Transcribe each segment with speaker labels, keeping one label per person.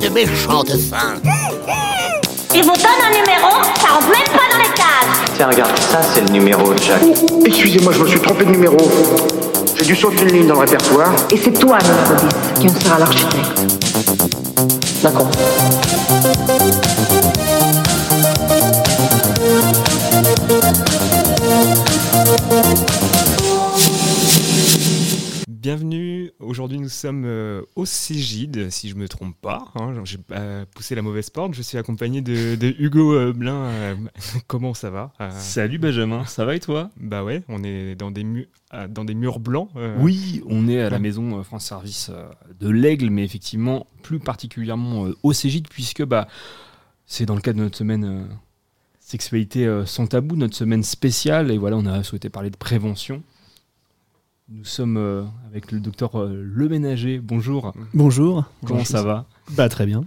Speaker 1: de méchantes fins.
Speaker 2: Il vous donne un numéro, ça rentre même pas dans les cases.
Speaker 3: Tiens, regarde, ça c'est le numéro de Jack.
Speaker 4: Excusez-moi, je me suis trompé de numéro. J'ai dû sauter une ligne dans le répertoire.
Speaker 5: Et c'est toi, notre 10, qui en sera l'architecte.
Speaker 3: D'accord.
Speaker 6: Bienvenue, aujourd'hui nous sommes euh, au Cégide, si je me trompe pas, hein, j'ai pas poussé la mauvaise porte, je suis accompagné de, de Hugo euh, Blin, euh, comment ça va
Speaker 7: Salut Benjamin, ça va et toi?
Speaker 6: Bah ouais, on est dans des, mu- ah, dans des murs blancs.
Speaker 7: Oui, on est à la maison France Service de l'Aigle, mais effectivement plus particulièrement au Cégide, puisque bah, c'est dans le cadre de notre semaine Sexualité sans tabou, notre semaine spéciale, et voilà, on a souhaité parler de prévention. Nous sommes euh, avec le docteur euh, Le Ménager. Bonjour,
Speaker 8: Bonjour.
Speaker 7: comment ça va?
Speaker 8: Bah très bien.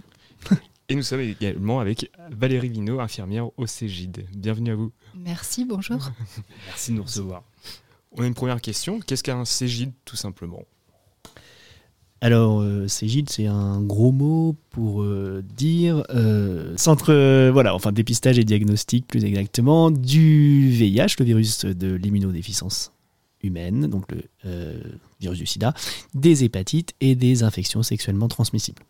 Speaker 6: Et nous sommes également avec Valérie Vino, infirmière au Cégide. Bienvenue à vous.
Speaker 9: Merci, bonjour.
Speaker 7: Merci de nous recevoir.
Speaker 6: On a une première question, qu'est-ce qu'un Cégide tout simplement?
Speaker 8: Alors euh, Cégide, c'est un gros mot pour euh, dire euh, centre, euh, voilà, enfin dépistage et diagnostic plus exactement du VIH, le virus de l'immunodéficience humaine, donc le euh, virus du SIDA, des hépatites et des infections sexuellement transmissibles.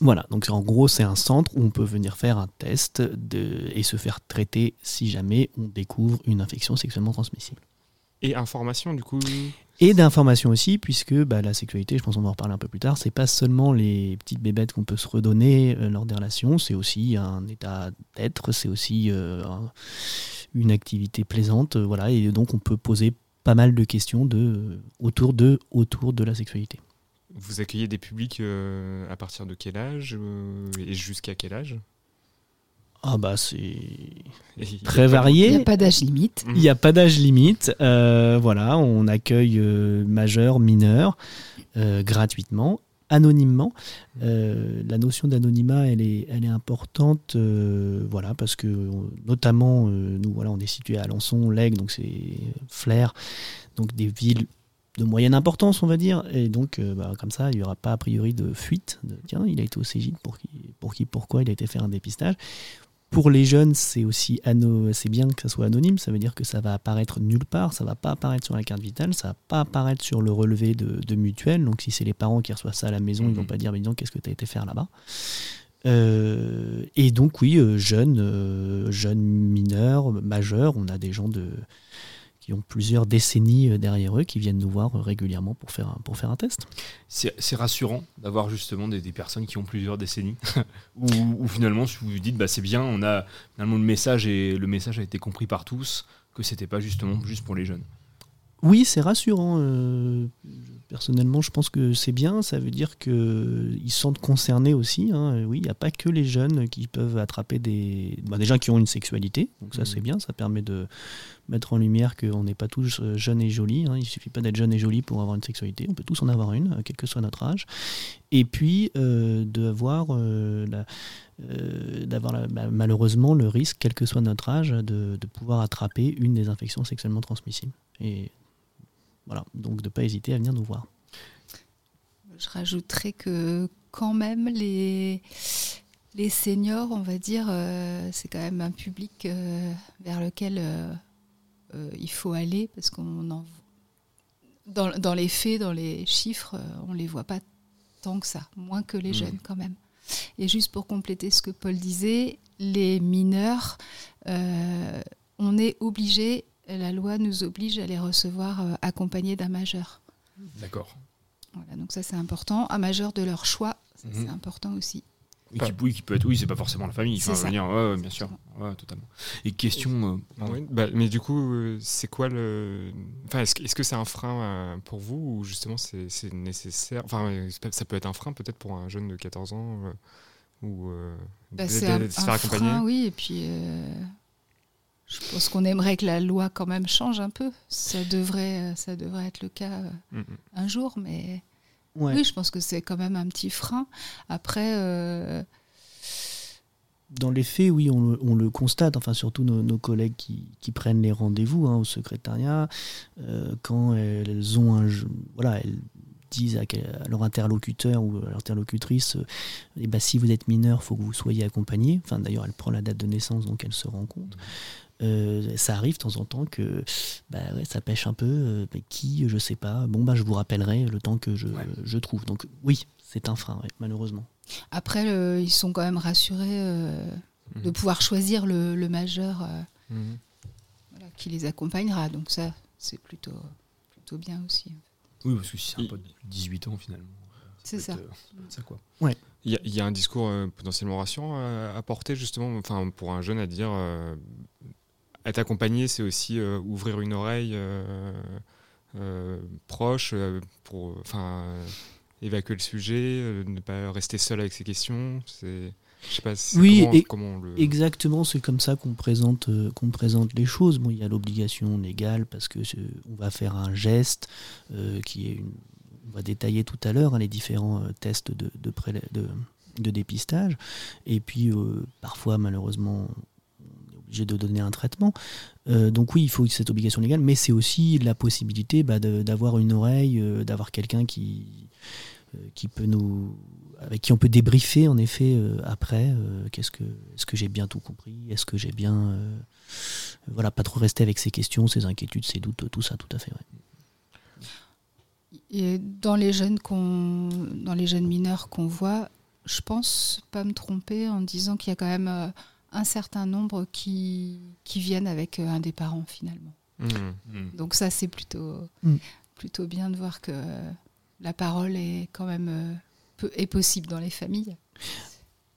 Speaker 8: Voilà, donc en gros c'est un centre où on peut venir faire un test de, et se faire traiter si jamais on découvre une infection sexuellement transmissible.
Speaker 6: Et information du coup
Speaker 8: Et d'informations aussi, puisque bah, la sexualité, je pense qu'on va en reparler un peu plus tard, c'est pas seulement les petites bébêtes qu'on peut se redonner euh, lors des relations, c'est aussi un état d'être, c'est aussi euh, un- une activité plaisante, euh, voilà, et donc on peut poser pas mal de questions de, euh, autour, de, autour de la sexualité.
Speaker 6: Vous accueillez des publics euh, à partir de quel âge euh, et jusqu'à quel âge?
Speaker 8: Ah bah c'est très
Speaker 9: Il n'y
Speaker 8: varié.
Speaker 9: a pas d'âge limite.
Speaker 8: Il n'y a pas d'âge limite. Euh, voilà, on accueille euh, majeurs, mineurs, euh, gratuitement, anonymement. Euh, la notion d'anonymat, elle est, elle est importante, euh, voilà, parce que notamment, euh, nous, voilà, on est situé à Alençon, Lègue, donc c'est Flair, donc des villes de moyenne importance, on va dire, et donc bah, comme ça, il n'y aura pas a priori de fuite. De, tiens, il a été au Cégide, pour qui, pour qui, pourquoi il a été faire un dépistage. Pour les jeunes, c'est aussi c'est bien que ça soit anonyme. Ça veut dire que ça va apparaître nulle part. Ça va pas apparaître sur la carte vitale. Ça va pas apparaître sur le relevé de, de mutuelle. Donc, si c'est les parents qui reçoivent ça à la maison, ils vont
Speaker 6: Mhm.
Speaker 8: pas dire mais donc qu'est-ce que tu as été faire là-bas? Euh, et donc oui, euh, jeunes, euh, jeunes mineurs, majeurs, on a des gens de qui ont plusieurs décennies euh, derrière eux qui viennent nous voir euh, régulièrement pour faire un, pour faire un test.
Speaker 7: C'est rassurant d'avoir justement des, des personnes qui ont plusieurs décennies, ou ou finalement si vous vous dites bah c'est bien, on a finalement le message et le message a été compris par tous que c'était pas justement juste pour les jeunes.
Speaker 8: Oui, c'est rassurant. euh, personnellement, je pense que c'est bien. Ça veut dire qu'ils se sentent concernés aussi. hein. Oui, il n'y a pas que les jeunes qui peuvent attraper des. bah, des gens qui ont une sexualité. Donc, ça, c'est bien. Ça permet de mettre en lumière qu'on n'est pas tous euh, jeunes et jolis. hein. Il suffit pas d'être jeune et joli pour avoir une sexualité. On peut tous en avoir une, euh, quel que soit notre âge. Et puis, euh, d'avoir euh, euh, bah, malheureusement le risque, quel que soit notre âge, de, de pouvoir attraper une des infections sexuellement transmissibles. Et voilà, donc de ne pas hésiter à venir nous voir.
Speaker 9: Je rajouterais que quand même les, les seniors, on va dire, euh, c'est quand même un public euh, vers lequel euh, euh, il faut aller parce qu'on en dans, dans les faits, dans les chiffres, on les voit pas tant que ça, moins que les
Speaker 7: Mhm.
Speaker 9: jeunes quand même. Et juste pour compléter ce que Paul disait, les mineurs, euh, on est obligé, la loi nous oblige à les recevoir euh, accompagnés d'un majeur.
Speaker 7: D'accord.
Speaker 9: Voilà, donc ça c'est important. Un majeur de leur choix, ça,
Speaker 7: Mhm.
Speaker 9: c'est important aussi.
Speaker 7: Oui, qui, oui, qui peut être, oui, c'est pas forcément la famille.
Speaker 9: C'est
Speaker 7: Enfin,
Speaker 9: ça.
Speaker 7: ouais, bien sûr, ouais, totalement. Et question, euh.
Speaker 6: Oui, bah, mais du coup, euh, c'est quoi le. Enfin, est-ce, que- est-ce que c'est un frein euh, pour vous ou justement c'est, c'est nécessaire Enfin, c'est ça peut être un frein peut-être pour un jeune de 14 ans euh, ou euh,
Speaker 9: Bah,
Speaker 6: de-
Speaker 9: c'est un, un
Speaker 6: faire accompagner
Speaker 9: frein, oui. Et puis, euh, je pense qu'on aimerait que la loi quand même change un peu. Ça devrait, euh, ça devrait être le cas euh,
Speaker 6: Mm, mm.
Speaker 9: un jour, mais
Speaker 8: Ouais.
Speaker 9: oui, je pense que c'est quand même un petit frein. Après, euh,
Speaker 8: Dans les faits, oui, on, le- on le constate, enfin surtout nos, nos collègues qui, qui prennent les rendez-vous hein, au secrétariat, euh, quand elles ont un, jeu- voilà, elles disent à, quel- à leur interlocuteur ou à l'interlocutrice euh, eh ben, si vous êtes mineur, faut que vous soyez accompagné. Enfin, d'ailleurs, elle prend la date de naissance, donc elle se rend compte. Euh, ça arrive de temps en temps que bah ouais, ça pêche un peu. euh, mais qui, je sais pas. Bon, bah, je vous rappellerai le temps que je,
Speaker 7: Ouais.
Speaker 8: je trouve. Donc, oui, c'est un frein, ouais, malheureusement.
Speaker 9: Après, le- ils sont quand même rassurés euh, de
Speaker 6: Mhm.
Speaker 9: pouvoir choisir le, le majeur euh,
Speaker 6: Mhm.
Speaker 9: voilà, qui les accompagnera. Donc ça, c'est plutôt, plutôt bien aussi.
Speaker 7: Oui, parce que si c'est un pote de 18 ans, finalement.
Speaker 9: C'est ça.
Speaker 7: euh, ça, quoi.
Speaker 6: Il y, a- il y a un discours euh, potentiellement rassurant à, à porter justement, enfin pour un jeune à dire euh, être accompagné, c'est aussi euh, ouvrir une oreille euh, euh, proche pour, enfin évacuer le sujet, ne pas rester seul avec ses questions. C'est, je sais pas,
Speaker 8: Oui,
Speaker 6: comment,
Speaker 8: et-
Speaker 6: comment on le.
Speaker 8: Exactement, c'est comme ça qu'on présente, euh, qu'on présente les choses. Bon, il y a l'obligation légale parce que on va faire un geste euh, qui est une. On va détailler tout à l'heure hein, les différents tests de, de, prélè- de, de dépistage. Et puis, parfois, malheureusement, de donner un traitement. Euh, donc, oui, il faut cette obligation légale, mais c'est aussi la possibilité bah, d'avoir une oreille, euh, d'avoir quelqu'un qui, euh, qui peut nous avec qui on peut débriefer en effet après qu'est-ce que est-ce que j'ai bien tout compris est-ce que j'ai bien voilà pas trop rester avec ses questions ses inquiétudes ses doutes tout ça tout à fait.
Speaker 9: Et dans les jeunes dans les jeunes mineurs qu'on voit, je pense pas me tromper en disant qu'il y a quand même un certain nombre qui, qui viennent avec euh, un des parents finalement.
Speaker 6: Mhm.
Speaker 9: Donc ça, c'est plutôt,
Speaker 8: Mm.
Speaker 9: plutôt bien de voir que la parole est quand même euh, peu- est possible dans les familles.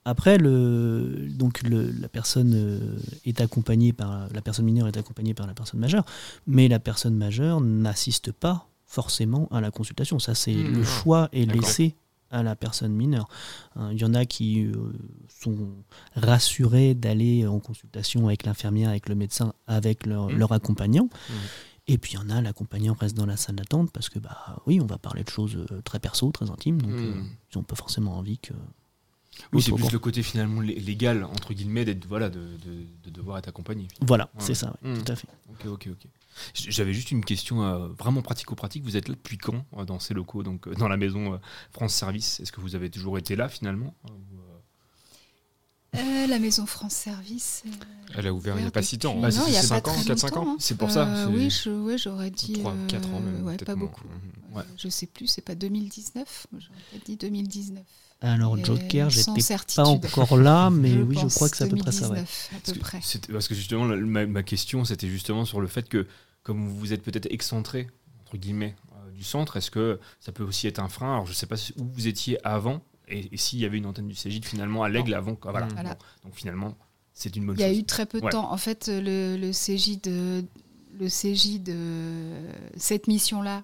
Speaker 8: après le donc le, la personne euh, est accompagnée par la personne mineure est accompagnée par la personne majeure mais la personne majeure n'assiste pas forcément à la consultation ça c'est le choix est laissé à la personne mineure Hein, il y en a qui euh, sont rassurés d'aller en consultation avec l'infirmière avec le médecin avec leur,
Speaker 6: Mhm.
Speaker 8: leur accompagnant
Speaker 6: Mhm.
Speaker 8: et puis il y en a l'accompagnant reste dans la salle d'attente parce que bah oui on va parler de choses euh, très perso très intimes donc
Speaker 7: Mhm.
Speaker 8: euh, ils n'ont pas forcément envie que
Speaker 7: Oui, c'est plus
Speaker 8: quoi.
Speaker 7: le côté finalement lé- légal, entre guillemets, d'être, voilà, de, de- de devoir être accompagné.
Speaker 8: voilà
Speaker 7: Ouais.
Speaker 8: c'est ça ouais,
Speaker 7: Mhm.
Speaker 8: tout à fait
Speaker 7: Ok, ok, ok. J'avais juste une question euh, vraiment pratico-pratique. Vous êtes là depuis quand euh, dans ces locaux, donc euh, dans la maison euh, France Service? Est-ce que vous avez toujours été là finalement Ou, euh,
Speaker 9: Euh, la maison France Service. euh,
Speaker 6: Elle a ouvert il n'y a pas si temps.
Speaker 9: depuis-
Speaker 7: Bah,
Speaker 9: non,
Speaker 7: c'est
Speaker 9: il y a
Speaker 6: cinq
Speaker 9: pas
Speaker 6: ans,
Speaker 9: très
Speaker 6: 4-5 ans.
Speaker 9: longtemps, hein.
Speaker 7: C'est pour ça,
Speaker 9: Euh, oui, je, ouais, j'aurais dit.
Speaker 6: 3, 4 ans même.
Speaker 9: ouais, pas
Speaker 6: moins.
Speaker 9: beaucoup.
Speaker 6: Mhm.
Speaker 7: Ouais.
Speaker 9: Je sais plus, c'est pas 2019 Moi, J'aurais peut-être dit 2019.
Speaker 8: Alors
Speaker 9: Et
Speaker 8: Joker, j'étais pas encore là, mais
Speaker 9: Je
Speaker 8: oui, je crois que c'est à peu près ça. ouais.
Speaker 9: 2019, à
Speaker 7: Parce
Speaker 9: peu
Speaker 7: que,
Speaker 9: près.
Speaker 7: c'était- parce que justement, la- ma, ma question, c'était justement sur le fait que, comme vous êtes peut-être excentré, entre guillemets, euh, du centre, est-ce que ça peut aussi être un frein? Alors, je ne sais pas où vous étiez avant, et, et s'il y avait une antenne du Cégide finalement à l'Aigle avant. quoi, Voilà.
Speaker 9: Voilà.
Speaker 7: Bon. Donc finalement, c'est une bonne
Speaker 9: Il y a
Speaker 7: chose.
Speaker 9: eu très peu de
Speaker 7: Ouais.
Speaker 9: temps. En fait, le, le CJ de le CJ de cette mission-là,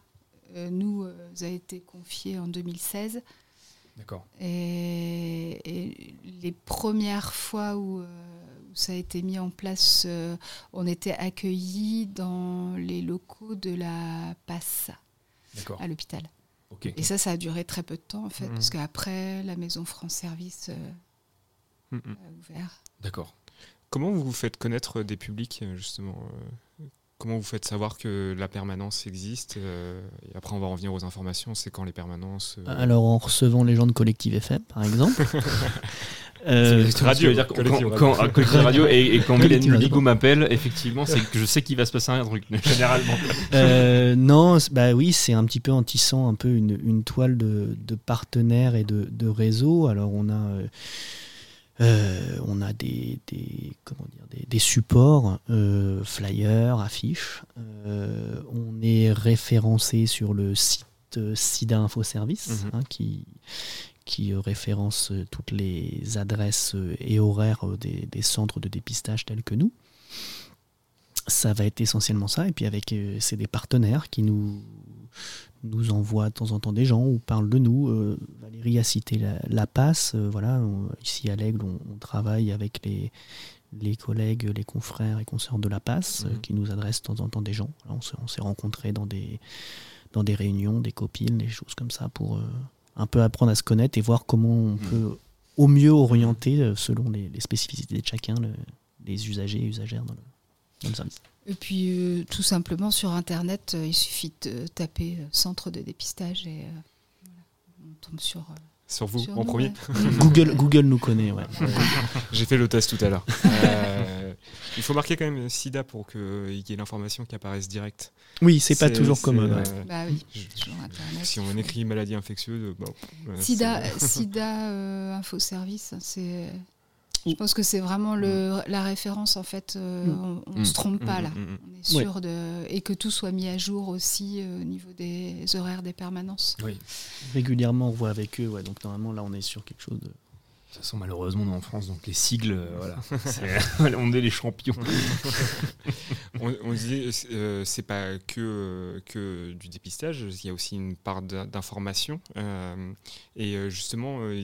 Speaker 9: euh, nous, euh, a été confiée en 2016.
Speaker 7: D'accord.
Speaker 9: Et, et les premières fois où, euh, où ça a été mis en place, euh, on était accueillis dans les locaux de la PASS
Speaker 7: D'accord.
Speaker 9: à l'hôpital. Et ça, ça a duré très peu de temps, en fait,
Speaker 6: Mhm.
Speaker 9: parce qu'après, la maison France Service euh,
Speaker 6: Mhm.
Speaker 9: a ouvert.
Speaker 7: D'accord.
Speaker 6: Comment vous vous faites connaître des publics, justement euh, Comment vous faites savoir que la permanence existe euh, Et après, on va revenir aux informations. C'est quand les permanences euh,
Speaker 8: Alors en recevant les gens de Collective FM, par exemple. Euh,
Speaker 7: C'est
Speaker 6: radio,
Speaker 7: dire, quand,
Speaker 6: radio.
Speaker 7: et, et quand
Speaker 8: Collective
Speaker 7: Mylène
Speaker 8: radio.
Speaker 7: Ligo m'appelle, effectivement, c'est que je sais qu'il va se passer un truc, généralement.
Speaker 8: euh, non, bah oui, c'est un petit peu en tissant un peu une, une toile de, de partenaires et de, de réseaux. Alors on a, euh, euh, on a des, des, comment dire, des, des supports, euh, flyers, affiches. Euh, on est référencé sur le site SIDA Info Service,
Speaker 6: Mhm.
Speaker 8: hein, qui, qui référence toutes les adresses et horaires des, des centres de dépistage tels que nous. Ça va être essentiellement ça. Et puis avec, c'est des partenaires qui nous, nous envoient de temps en temps des gens ou parlent de nous. Euh, Valérie a cité la, la passe. euh, voilà, on- ici à l'Aigle, on, on travaille avec les, les collègues, les confrères et consoeurs de la passe euh,
Speaker 6: Mhm.
Speaker 8: qui nous adressent de temps en temps des gens. On s'est- on s'est rencontrés dans des, dans des réunions, des copines, des choses comme ça pour un peu apprendre à se connaître et voir comment on
Speaker 7: Mhm.
Speaker 8: peut au mieux orienter selon les, les spécificités de chacun le- les usagers et usagères dans le, dans le service.
Speaker 9: Et puis, euh, tout simplement, sur Internet, euh, il suffit de taper euh, centre de dépistage et, euh, tombe sur. euh,
Speaker 6: Sur vous,
Speaker 9: sur
Speaker 6: en
Speaker 9: nous,
Speaker 6: premier.
Speaker 9: ouais.
Speaker 8: Google, Google nous connaît. Ouais.
Speaker 6: J'ai fait le test tout à l'heure. Euh, il faut marquer quand même SIDA pour qu'il y ait l'information qui apparaisse direct.
Speaker 8: Oui, c'est pas toujours ouais.
Speaker 6: euh,
Speaker 9: Bah oui,
Speaker 6: je-
Speaker 9: toujours Internet.
Speaker 6: si on écrit maladie infectieuse, bah, euh,
Speaker 9: Sida, Sida euh, Info Service, c'est. Je pense que c'est vraiment le, la référence en fait. euh,
Speaker 8: Mm.
Speaker 9: on, ne
Speaker 6: Mm.
Speaker 9: se trompe pas
Speaker 6: Mm,
Speaker 9: là.
Speaker 6: mm, mm.
Speaker 9: On est sûr de et que tout soit mis à jour aussi euh, au niveau des horaires des permanences.
Speaker 7: Oui.
Speaker 8: Régulièrement, on voit avec eux. Ouais, donc normalement, là, on est sur quelque chose de.
Speaker 7: De toute façon, malheureusement, on est en France, donc les sigles, euh, voilà. C'est- on est les champions.
Speaker 6: on, on disait, euh, c'est pas que, euh, que du dépistage, il y a aussi une part d'in- d'information. euh, et euh, justement, euh,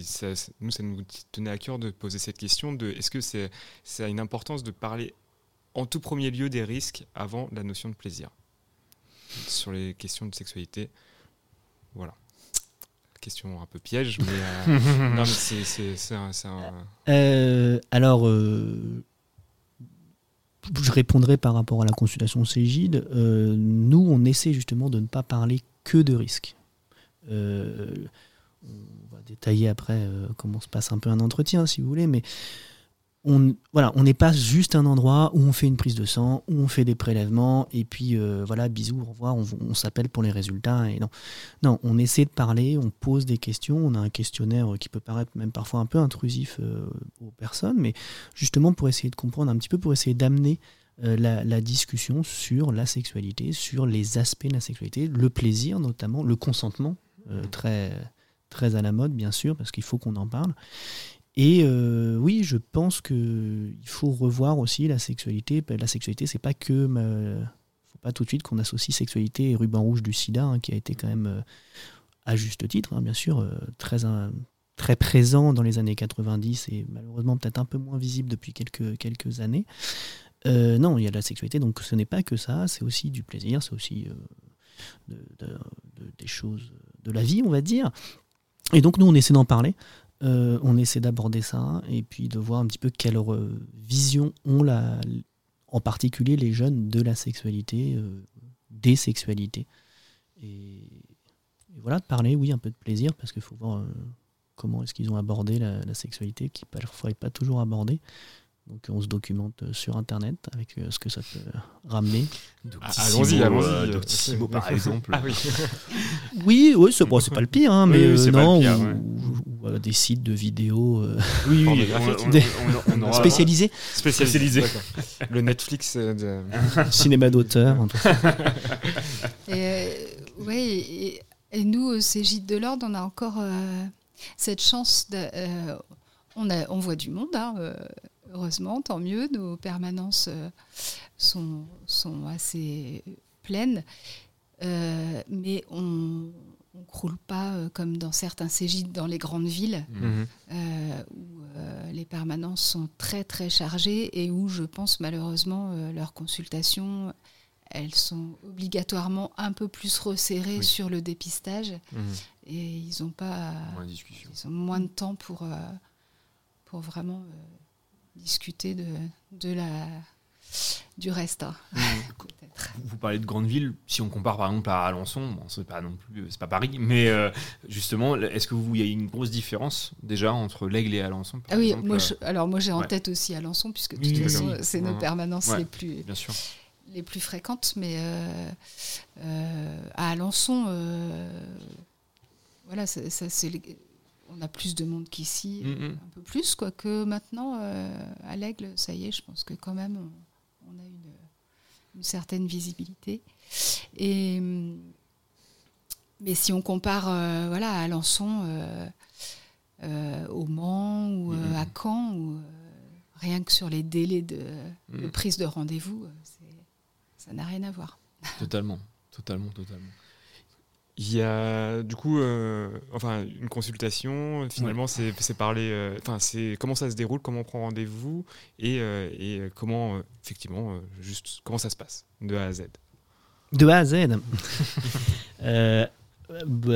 Speaker 6: nous, ça nous tenait à cœur de poser cette question de est-ce que c'est, ça a une importance de parler en tout premier lieu des risques avant la notion de plaisir? Sur les questions de sexualité Voilà. Question un peu piège, mais, euh, mais c'est, un-
Speaker 8: Euh, alors, euh, je répondrai par rapport à la consultation Cégide. Nous, on essaie justement de ne pas parler que de risques. On va détailler après comment se passe un peu un entretien, si vous voulez, mais on voilà, on n'est pas juste un endroit où on fait une prise de sang, où on fait des prélèvements, et puis euh, voilà, bisous, au revoir, on, s'appelle pour les résultats. Et non. non, on essaie de parler, on pose des questions, on a un questionnaire qui peut paraître même parfois un peu intrusif euh, aux personnes, mais justement pour essayer de comprendre un petit peu, pour essayer d'amener euh, la, la discussion sur la sexualité, sur les aspects de la sexualité, le plaisir notamment, le consentement, très, très à la mode bien sûr, parce qu'il faut qu'on en parle. Et euh, oui, je pense qu'il faut revoir aussi la sexualité. La sexualité, c'est pas que. ma- faut pas tout de suite qu'on associe sexualité et ruban rouge du sida, hein, qui a été quand même, euh, à juste titre, hein, bien sûr, euh, très, très présent dans les années 90 et malheureusement peut-être un peu moins visible depuis quelques, quelques années. Euh, non, il y a de la sexualité, donc ce n'est pas que ça, c'est aussi du plaisir, c'est aussi euh, de- de- de- des choses de la vie, on va dire. Et donc nous, on essaie d'en parler. Euh, on essaie d'aborder ça et puis de voir un petit peu quelle vision ont la, en particulier les jeunes de la sexualité, euh, des sexualités. Et, et voilà, de parler, oui, un peu de plaisir, parce qu'il faut voir euh, comment est-ce qu'ils ont abordé la, la sexualité, qui parfois n'est pas toujours abordée. Donc on se documente euh, sur Internet avec euh, ce que ça peut ramener.
Speaker 7: Doctissimo,
Speaker 6: allons-y, allons-y.
Speaker 7: euh, Doctissimo, par exemple.
Speaker 6: Ah oui.
Speaker 8: Oui, oui, c'est bon, c'est pas le pire, hein, mais
Speaker 7: Oui, oui,
Speaker 8: euh, non,
Speaker 7: pire,
Speaker 8: ou,
Speaker 7: ouais.
Speaker 8: ou, euh, des sites de vidéos euh,
Speaker 7: Oui, oui,
Speaker 6: Pornographique.
Speaker 7: on, on- on- on aura-
Speaker 8: spécialisés,
Speaker 6: Spécialisé. D'accord. Le Netflix euh, de...
Speaker 8: cinéma d'auteur.
Speaker 9: Et, euh, ouais, et, et nous, au Cégide de l'Ordre, on a encore euh, cette chance. De, euh, on, a, on voit du monde, hein, euh, heureusement, tant mieux. Nos permanences euh, sont, sont assez pleines. Euh, mais on ne croule pas euh, comme dans certains Cégides dans les grandes villes
Speaker 6: Mhm.
Speaker 9: euh, où euh, les permanences sont très très chargées et où je pense malheureusement euh, leurs consultations elles sont obligatoirement un peu plus resserrées
Speaker 7: Oui.
Speaker 9: sur le dépistage
Speaker 6: Mhm.
Speaker 9: et ils ont pas
Speaker 7: Moins
Speaker 9: ils ont moins de temps pour euh, pour vraiment euh, discuter de, de la du reste hein, peut-être.
Speaker 7: Vous parlez de grandes villes. Si on compare par exemple à Alençon, bon, c'est pas non plus, c'est pas Paris, mais euh, justement, est-ce que vous, il y a une grosse différence déjà entre l'Aigle et Alençon par
Speaker 9: Ah oui,
Speaker 7: exemple,
Speaker 9: moi,
Speaker 7: euh,
Speaker 9: je- alors moi j'ai en
Speaker 7: ouais.
Speaker 9: tête aussi Alençon puisque de toute
Speaker 7: oui,
Speaker 9: façon
Speaker 7: oui.
Speaker 9: c'est nos
Speaker 6: Ouais.
Speaker 9: permanences
Speaker 7: Ouais.
Speaker 9: les plus
Speaker 7: Bien sûr.
Speaker 9: les plus fréquentes, mais euh, euh, à Alençon, voilà, ça, ça, c'est on a plus de monde qu'ici, euh, un peu plus, quoique maintenant, euh, à l'Aigle, ça y est, je pense que quand même, on, on a une, une certaine visibilité. Et, mais si on compare euh, voilà, à Alençon, au Mans ou à Caen, rien que sur les délais de, de prise de rendez-vous, ça n'a rien à voir.
Speaker 7: Totalement, totalement, totalement.
Speaker 6: Il y a du coup, euh, enfin, une consultation. Finalement, c'est c'est parler. euh, Enfin, c'est comment ça se déroule, comment on prend rendez-vous et, euh, et comment, effectivement, juste comment ça se passe de A à Z.
Speaker 8: De A à Z. Bah,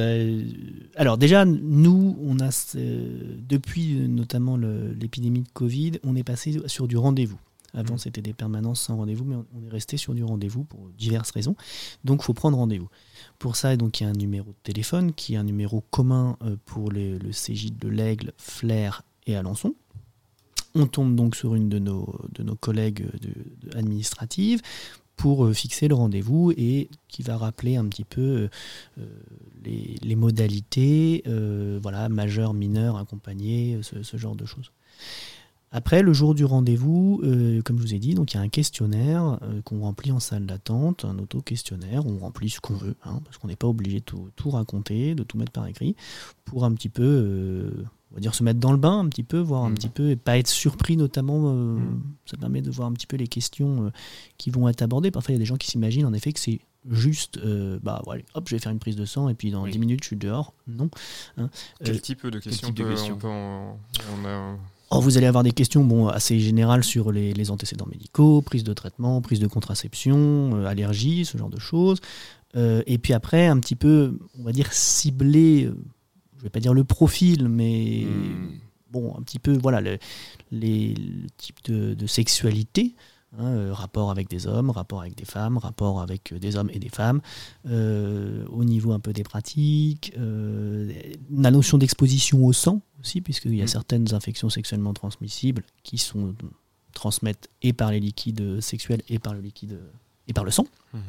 Speaker 8: alors déjà, nous, on a depuis notamment l'épidémie de Covid, on est passé sur du rendez-vous. Avant, c'était des permanences sans rendez-vous, mais on, on est resté sur du rendez-vous pour diverses raisons. Donc, il faut prendre rendez-vous. Pour ça, il y a un numéro de téléphone qui est un numéro commun euh, pour le CJ de l'Aigle, Flair et Alençon. On tombe donc sur une de nos, collègues de- administratives pour euh, fixer le rendez-vous et qui va rappeler un petit peu euh, euh, les, modalités, euh, voilà, majeur, mineur, accompagné, ce genre de choses. Après, le jour du rendez-vous, euh, comme je vous ai dit, donc il y a un questionnaire euh, qu'on remplit en salle d'attente, un auto-questionnaire, on remplit ce qu'on veut, hein, parce qu'on n'est pas obligé de tout, tout raconter, de tout mettre par écrit, pour un petit peu, euh, on va dire, se mettre dans le bain un petit peu, voir un
Speaker 6: Mhm.
Speaker 8: petit peu, et pas être surpris notamment,
Speaker 6: Mhm.
Speaker 8: ça permet de voir un petit peu les questions qui vont être abordées. Parfois, il y a des gens qui s'imaginent en effet que c'est juste, euh, bah voilà, hop, je vais faire une prise de sang et puis dans
Speaker 7: Oui.
Speaker 8: 10 minutes je suis dehors. Non. Hein.
Speaker 6: Quel
Speaker 8: Euh,
Speaker 6: type de questions
Speaker 7: type de
Speaker 6: on peut-
Speaker 7: questions
Speaker 6: on peut en- on a-
Speaker 8: Vous allez avoir des questions bon, assez générales sur les, les antécédents médicaux, prise de traitement, prise de contraception, euh, allergie, ce genre de choses. Euh, et puis après, un petit peu, on va dire, cibler, euh, je vais pas dire le profil, mais
Speaker 7: Hmm.
Speaker 8: bon, un petit peu, voilà, le, les, le type de, de sexualité. Hein, euh, rapport avec des hommes, rapport avec des femmes, rapport avec euh, des hommes et des femmes, euh, au niveau un peu des pratiques, euh, la notion d'exposition au sang aussi, puisqu'il y a
Speaker 7: Mm.
Speaker 8: certaines infections sexuellement transmissibles qui sont transmettent et par les liquides sexuels et par le liquide et par le sang.
Speaker 6: Mhm.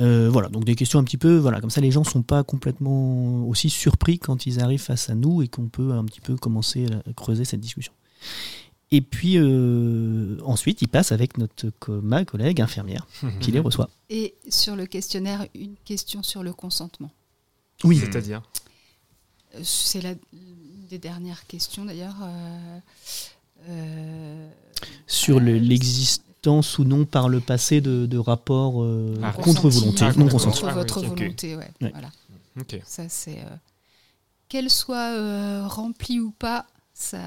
Speaker 8: Euh, voilà, donc des questions un petit peu, voilà, comme ça les gens sont pas complètement aussi surpris quand ils arrivent face à nous et qu'on peut un petit peu commencer à creuser cette discussion. Et puis euh, ensuite, ils passent avec notre co- ma collègue infirmière qui les reçoit.
Speaker 9: Et sur le questionnaire, une question sur le consentement.
Speaker 8: Oui,
Speaker 6: C'est-à-dire
Speaker 9: Euh, C'est la des dernières questions d'ailleurs. euh, euh,
Speaker 8: sur le-
Speaker 9: euh,
Speaker 8: l'existence ou non par le passé de, de rapports euh,
Speaker 6: Ah,
Speaker 8: contre volonté,
Speaker 6: Ah,
Speaker 8: non consentis.
Speaker 9: Contre
Speaker 6: Ah, oui,
Speaker 9: votre volonté, ouais.
Speaker 8: Ouais.
Speaker 9: Voilà.
Speaker 6: Ok.
Speaker 9: Ça, c'est. euh, Qu'elle soit euh, remplie ou pas, ça,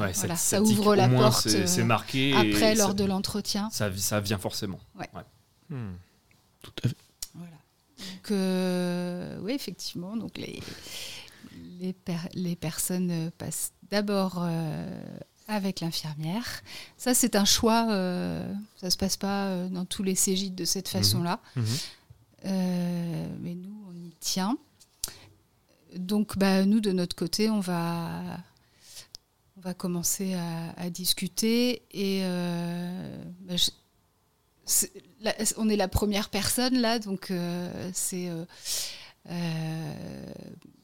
Speaker 7: Ouais,
Speaker 9: voilà,
Speaker 7: ça,
Speaker 9: ça
Speaker 7: tique,
Speaker 9: ouvre la
Speaker 7: moins,
Speaker 9: porte
Speaker 7: C'est c'est
Speaker 9: euh,
Speaker 7: marqué.
Speaker 9: après, lors
Speaker 7: ça-
Speaker 9: de l'entretien.
Speaker 7: Ça, ça vient forcément.
Speaker 6: Hmm.
Speaker 8: Tout à fait.
Speaker 9: Voilà. Donc, euh, oui, effectivement, donc les, les, per- les personnes passent d'abord euh, avec l'infirmière. Ça, c'est un choix. euh, ça se passe pas euh, dans tous les CJ de cette façon-là.
Speaker 6: Mhm.
Speaker 9: Euh, mais nous, on y tient. Donc, bah, nous, de notre côté, on va, on va commencer à, à discuter. Et euh, bah, je- c'est- là, on est la première personne là, donc euh, c'est euh,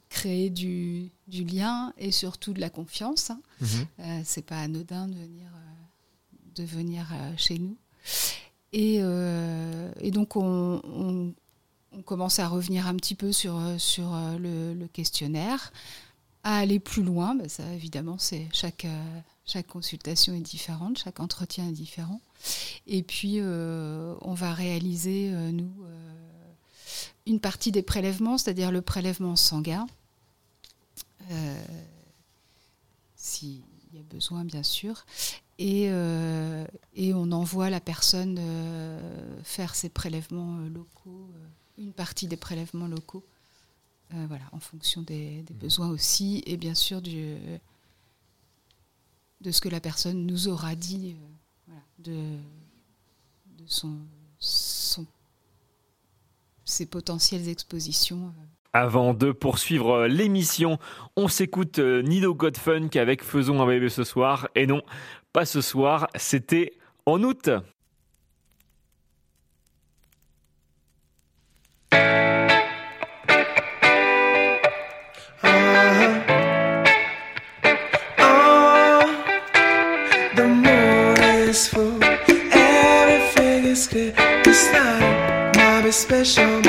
Speaker 9: créer du, du lien et surtout de la confiance. hein.
Speaker 6: Mhm.
Speaker 9: Euh, c'est pas anodin de venir, de venir chez nous. Et, et donc, on, on- on commence à revenir un petit peu sur, sur le, le questionnaire, à aller plus loin. Bah, ça, évidemment, c'est chaque, euh, chaque consultation est différente, chaque entretien est différent. Et puis, euh, on va réaliser, euh, nous, une partie des prélèvements, c'est-à-dire le prélèvement sanguin. S'il y a besoin, bien sûr. Et, et on envoie la personne faire ses prélèvements locaux, une partie des prélèvements locaux, euh, voilà, en fonction des, des besoins aussi, et bien sûr du, de ce que la personne nous aura dit, euh, voilà, de, de son, son- ses potentielles expositions. euh,
Speaker 7: Avant de poursuivre l'émission, on s'écoute Nido Godfunk avec Faisons un bébé ce soir. Et non, pas ce soir, c'était en août.
Speaker 1: Is everything is clear. This night might be special,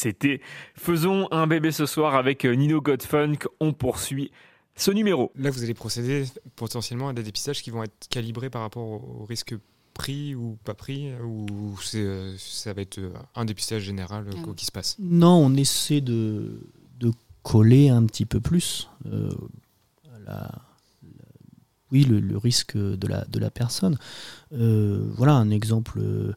Speaker 7: C'était Faisons un bébé ce soir avec euh, Nino Godfunk. On poursuit ce numéro.
Speaker 6: Là, vous allez procéder potentiellement à des dépistages qui vont être calibrés par rapport au, risque pris ou pas pris, ou c'est, euh, ça va être euh, un dépistage général
Speaker 9: Ah.
Speaker 6: qui se passe?
Speaker 8: Non, on essaie de, de coller un petit peu plus euh, la- la- oui, le, le risque de la, de la personne. Euh, voilà un exemple, euh,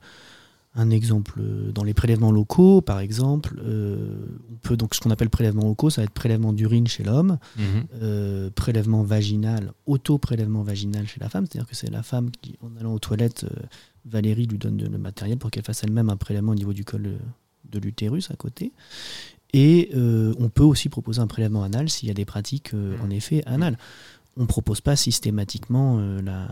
Speaker 8: un exemple dans les prélèvements locaux, par exemple. euh, on peut donc ce qu'on appelle prélèvement locaux, ça va être prélèvement d'urine chez l'homme, euh, prélèvement vaginal, auto-prélèvement vaginal chez la femme, c'est-à-dire que c'est la femme qui, en allant aux toilettes, euh, Valérie lui donne de- le matériel pour qu'elle fasse elle-même un prélèvement au niveau du col euh, de l'utérus à côté. Et euh, on peut aussi proposer un prélèvement anal s'il y a des pratiques, euh, en effet, anales. On ne propose pas systématiquement euh, la,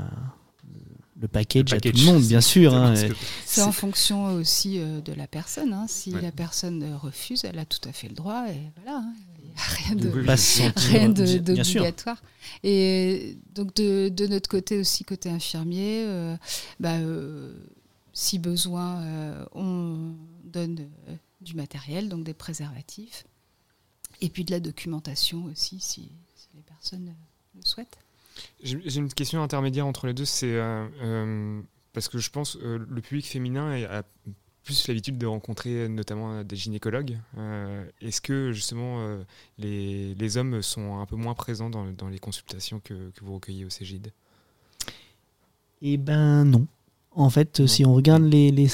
Speaker 8: le package, à tout le monde, bien sûr. hein.
Speaker 7: que-
Speaker 9: C'est en fonction aussi euh, de la personne. hein. Si
Speaker 6: Ouais.
Speaker 9: la personne euh, refuse, elle a tout à fait le droit. Et voilà, hein. il n'y a rien de,
Speaker 6: Oui,
Speaker 9: rien de- d'obligatoire. Et donc de, de notre côté aussi, côté infirmier, euh, bah, euh, si besoin, euh, on donne euh, du matériel, donc des préservatifs, et puis de la documentation aussi, si, si les personnes euh, le souhaitent.
Speaker 6: J'ai une question intermédiaire entre les deux, c'est euh, euh, parce que je pense euh, le public féminin a plus l'habitude de rencontrer notamment des gynécologues. Euh, Est-ce que justement euh, les, les hommes sont un peu moins présents dans, dans les consultations que, que vous recueillez au Cégide?
Speaker 8: Eh ben non. En fait,
Speaker 6: Non.
Speaker 8: si on regarde les, les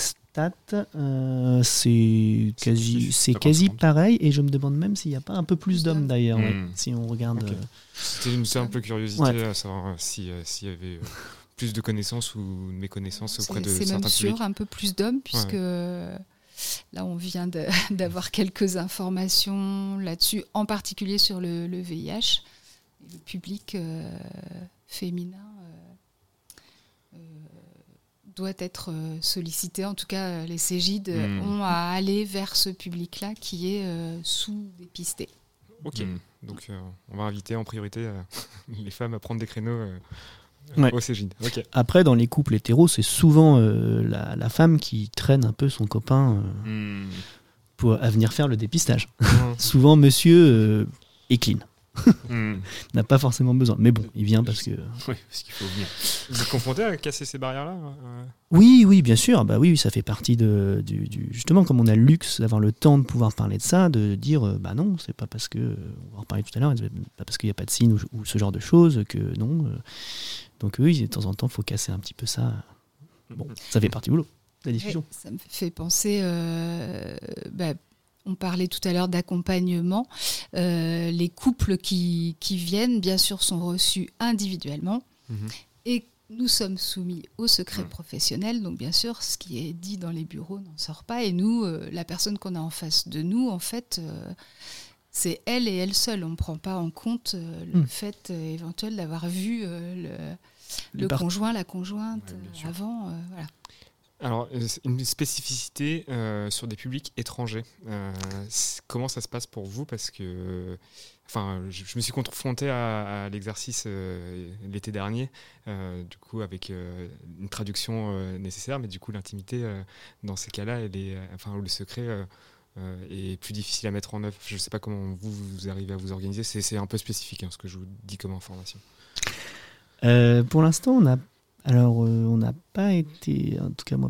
Speaker 8: euh, c'est quasi,
Speaker 6: c'est-
Speaker 8: pareil. Et je me demande même s'il n'y a pas un peu plus d'hommes d'ailleurs. ouais,
Speaker 6: Hmm.
Speaker 8: si on regarde.
Speaker 6: Ok.
Speaker 8: euh,
Speaker 6: C'était une simple curiosité
Speaker 8: Ouais.
Speaker 6: à savoir euh, si, euh, s'il y avait euh, plus de connaissances ou de méconnaissances auprès de
Speaker 9: C'est c'est même
Speaker 6: certains
Speaker 9: sûr
Speaker 6: publics.
Speaker 9: un peu plus d'hommes, puisque là, on vient de- d'avoir quelques informations là-dessus, en particulier sur le, le VIH. Et le public euh, féminin doit être euh, sollicité. En tout cas, euh, les Cégides euh,
Speaker 6: Hmm.
Speaker 9: ont à aller vers ce public-là qui est euh, sous-dépisté.
Speaker 6: Ok,
Speaker 8: Hmm.
Speaker 6: donc euh, on va inviter en priorité euh, les femmes à prendre des créneaux euh,
Speaker 8: Ouais.
Speaker 6: au Cégide. Ok.
Speaker 8: Après, dans les couples hétéros, c'est souvent euh, la, la femme qui traîne un peu son copain euh,
Speaker 6: Hmm.
Speaker 8: pour à venir faire le dépistage. Souvent, monsieur euh, est clean,
Speaker 6: Hmm.
Speaker 8: n'a pas forcément besoin. Mais bon, il vient parce que.
Speaker 7: Oui, parce qu'il faut venir.
Speaker 6: Vous êtes confronté à casser ces barrières-là euh
Speaker 8: Oui, oui, bien sûr. Bah oui, ça fait partie de, du, du- justement comme on a le luxe d'avoir le temps de pouvoir parler de ça, de dire euh, bah non, c'est pas parce que on va en reparler tout à l'heure, c'est pas parce qu'il n'y a pas de signe ou, ou ce genre de choses que non. euh. donc oui, de temps en temps, faut casser un petit peu ça. Bon, ça fait partie du boulot, la discussion.
Speaker 9: Ouais, ça me fait penser, euh, bah, on parlait tout à l'heure d'accompagnement. Euh, les couples qui, qui viennent, bien sûr, sont reçus individuellement
Speaker 6: Mhm.
Speaker 9: et nous sommes soumis au secret professionnel. Donc, bien sûr, ce qui est dit dans les bureaux n'en sort pas. Et nous, euh, la personne qu'on a en face de nous, en fait, euh, c'est elle et elle seule. On ne prend pas en compte euh, le
Speaker 8: Mhm.
Speaker 9: fait euh, éventuel d'avoir vu euh, le, conjoint, la conjointe
Speaker 6: Ouais,
Speaker 9: avant. euh, voilà.
Speaker 6: Alors, euh, une spécificité euh, sur des publics étrangers. Euh, comment ça se passe pour vous? Parce que, enfin, je, me suis confronté à, l'exercice l'été dernier, du coup, avec une traduction nécessaire, mais du coup, l'intimité, dans ces cas-là, elle enfin, le secret est plus difficile à mettre en œuvre. Je ne sais pas comment vous, arrivez à vous organiser. C'est un peu spécifique, hein, ce que je vous dis comme information.
Speaker 8: Pour l'instant, on a alors euh, on n'a pas été, en tout cas moi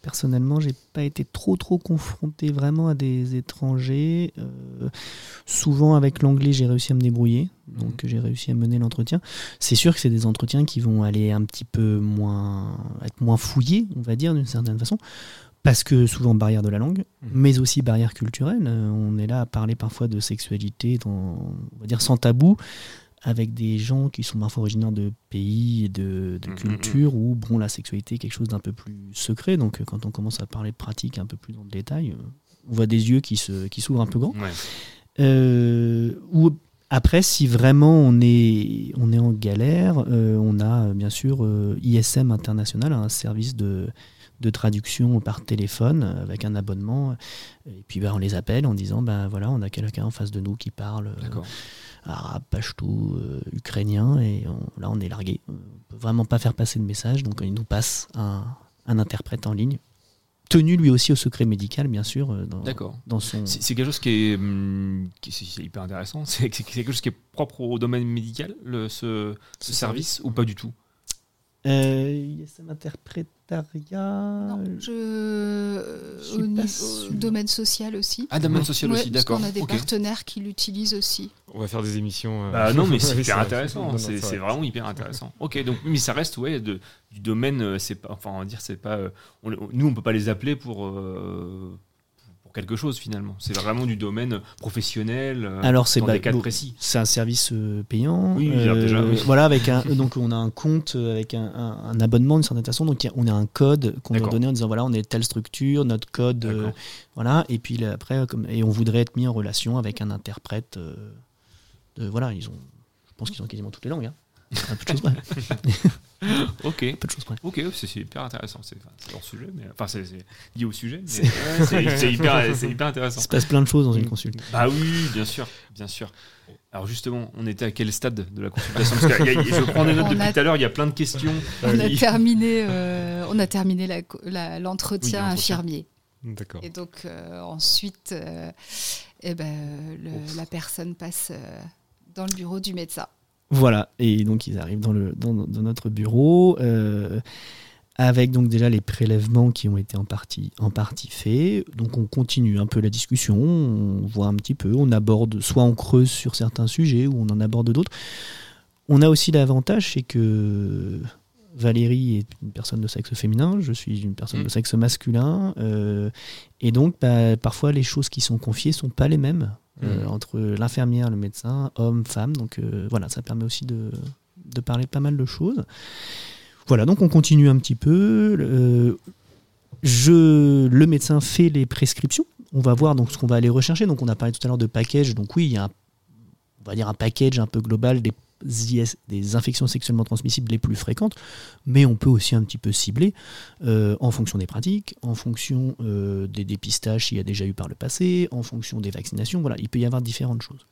Speaker 8: personnellement, j'ai pas été trop trop confronté vraiment à des étrangers. Euh, souvent avec l'anglais, j'ai réussi à me débrouiller, donc j'ai réussi à mener l'entretien. C'est sûr que c'est des entretiens qui vont aller un petit peu moins être moins fouillés, on va dire d'une certaine façon. Parce que souvent barrière de la langue,
Speaker 6: Mhm.
Speaker 8: mais aussi barrière culturelle. Euh, on est là à parler parfois de sexualité, dans, on va dire sans tabou, avec des gens qui sont parfois originaires de pays et de, de
Speaker 6: Mhm,
Speaker 8: cultures où bon, la sexualité est quelque chose d'un peu plus secret. Donc euh, quand on commence à parler de pratique un peu plus dans le détail, euh, on voit des yeux qui se- qui s'ouvrent un peu grand.
Speaker 7: Ouais.
Speaker 8: Euh, ou après, si vraiment on est, on est en galère, euh, on a bien sûr euh, ISM International, un service de, de traduction par téléphone avec un abonnement. Et puis bah, on les appelle en disant ben voilà, on a quelqu'un en face de nous qui parle
Speaker 7: D'accord.
Speaker 8: Arabe, pashto, euh, ukrainien, et on- là on est largué. On peut vraiment pas faire passer de message, donc il nous passe un, un interprète en ligne, tenu lui aussi au secret médical, bien sûr, euh, dans,
Speaker 7: D'accord.
Speaker 8: dans son.
Speaker 7: C'est quelque chose qui est, hum, qui- hyper intéressant. C'est quelque chose qui est propre au domaine médical, le, ce, ce service, ou pas du tout?
Speaker 8: Euh, ISM interprétariat.
Speaker 9: Non, je,
Speaker 8: je suis
Speaker 9: au niveau- domaine social aussi.
Speaker 7: Ah, domaine social
Speaker 9: Ouais,
Speaker 7: aussi,
Speaker 9: parce
Speaker 7: d'accord.
Speaker 9: qu'on a des partenaires qui l'utilisent aussi.
Speaker 6: On va faire des émissions. euh,
Speaker 7: Bah non, mais c'est hyper intéressant. C'est
Speaker 6: c'est
Speaker 7: c'est
Speaker 6: vrai.
Speaker 7: vraiment hyper intéressant. Ok, donc mais ça reste ouais de, du domaine. euh, C'est pas, enfin on va dire c'est pas. euh, on- nous on peut pas les appeler pour euh, pour quelque chose finalement. C'est vraiment du domaine professionnel. euh,
Speaker 8: Alors c'est
Speaker 7: dans
Speaker 8: bah,
Speaker 7: des cas
Speaker 8: bon,
Speaker 7: précis.
Speaker 8: C'est un service euh, payant.
Speaker 7: Oui, déjà, oui.
Speaker 8: Voilà, avec un, donc on a un compte euh, avec un, un- un abonnement d'une certaine façon. Donc a- on a un code qu'on doit donner en disant voilà, on est telle structure, notre code, euh, voilà. Et puis là, après, comme, et on voudrait être mis en relation avec un interprète. euh, de, voilà, ils ont, je pense qu'ils ont quasiment toutes les langues. Hein. Un peu de choses près.
Speaker 7: Ok.
Speaker 8: Un peu de choses près.
Speaker 7: Ok, c'est hyper intéressant. C'est enfin, hors sujet, mais enfin c'est lié au sujet. mais
Speaker 8: C'est-
Speaker 7: hyper, hyper
Speaker 8: Il
Speaker 7: intéressant.
Speaker 8: se passe plein de choses dans une consulte.
Speaker 7: Bah oui, bien sûr, bien sûr. Alors justement, on était à quel stade de la consultation? Parce que y a- je prends des notes
Speaker 9: On
Speaker 7: depuis
Speaker 9: a-
Speaker 7: tout à l'heure. Il y a plein de questions.
Speaker 9: On a
Speaker 7: Il-
Speaker 9: terminé, euh, on a terminé la co- la- l'entretien
Speaker 7: Oui,
Speaker 9: infirmier.
Speaker 6: D'accord.
Speaker 9: Et donc euh, ensuite, euh, eh ben, le- la personne passe euh, dans le bureau du médecin.
Speaker 8: Voilà, et donc ils arrivent dans, le, dans, dans notre bureau euh, avec donc déjà les prélèvements qui ont été en partie, en partie faits. Donc on continue un peu la discussion, on voit un petit peu, on aborde, soit on creuse sur certains sujets ou on en aborde d'autres. On a aussi l'avantage, c'est que Valérie est une personne de sexe féminin, je suis une personne
Speaker 7: Mm.
Speaker 8: de sexe masculin, euh, et donc bah, parfois les choses qui sont confiées sont pas les mêmes euh,
Speaker 6: Mm.
Speaker 8: entre l'infirmière, le médecin, homme, femme. Donc euh, voilà, ça permet aussi de, de parler de pas mal de choses. Voilà, donc on continue un petit peu. Euh, je, le médecin fait les prescriptions. On va voir donc ce qu'on va aller rechercher. Donc on a parlé tout à l'heure de package. Donc oui, il y a un, on va dire un package un peu global des IS, des infections sexuellement transmissibles les plus fréquentes, mais on peut aussi un petit peu cibler euh, en fonction des pratiques, en fonction euh, des dépistages s'il y a déjà eu par le passé, en fonction des vaccinations. Voilà, il peut y avoir différentes choses.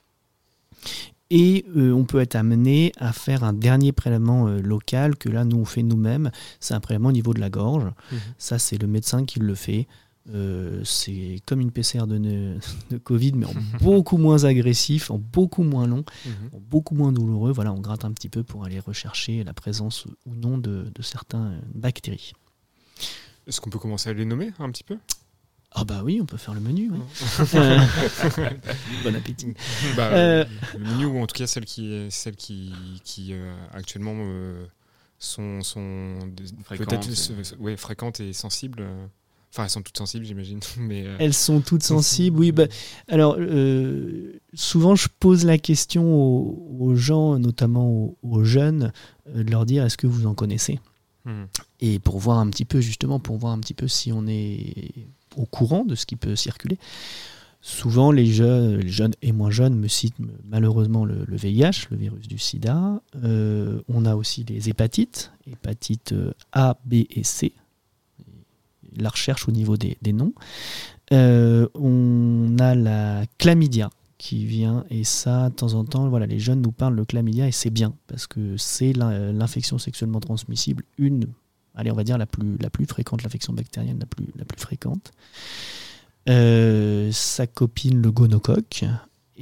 Speaker 8: Et euh, on peut être amené à faire un dernier prélèvement euh, local que là, nous, on fait nous-mêmes. C'est un prélèvement au niveau de la gorge.
Speaker 6: Mhm.
Speaker 8: Ça, c'est le médecin qui le fait. Euh, c'est comme une PCR de, ne- de Covid, mais en beaucoup moins agressif, en beaucoup moins long,
Speaker 6: Mhm.
Speaker 8: en beaucoup moins douloureux. Voilà, on gratte un petit peu pour aller rechercher la présence ou non de, de certaines bactéries.
Speaker 6: Est-ce qu'on peut commencer à les nommer un petit peu?
Speaker 8: Ah bah oui, on peut faire le menu. oui. Euh, bon appétit.
Speaker 6: Bah,
Speaker 8: Euh,
Speaker 6: Le menu ou en tout cas celle qui, celle qui, qui euh, actuellement euh, sont, sont peut-être ouais, fréquentes et sensibles. Enfin, elles sont toutes sensibles, j'imagine. Mais euh,
Speaker 8: Elles sont toutes sensibles, oui. Bah, alors, euh, souvent, je pose la question aux, aux gens, notamment aux, aux jeunes, euh, de leur dire est-ce que vous en connaissez?
Speaker 6: Hmm.
Speaker 8: Et pour voir un petit peu, justement, pour voir un petit peu si on est au courant de ce qui peut circuler. Souvent, les jeunes, les jeunes et moins jeunes me citent malheureusement le, le VIH, le virus du sida. On a aussi les hépatites, hépatites A, B et C. La recherche au niveau des, noms. Euh, on a la chlamydia qui vient et ça, de temps en temps, voilà, les jeunes nous parlent de chlamydia et c'est bien parce que c'est l'in- l'infection sexuellement transmissible, une, allez, on va dire la plus, fréquente, l'infection bactérienne la plus, la plus fréquente. Euh, sa copine le gonocoque.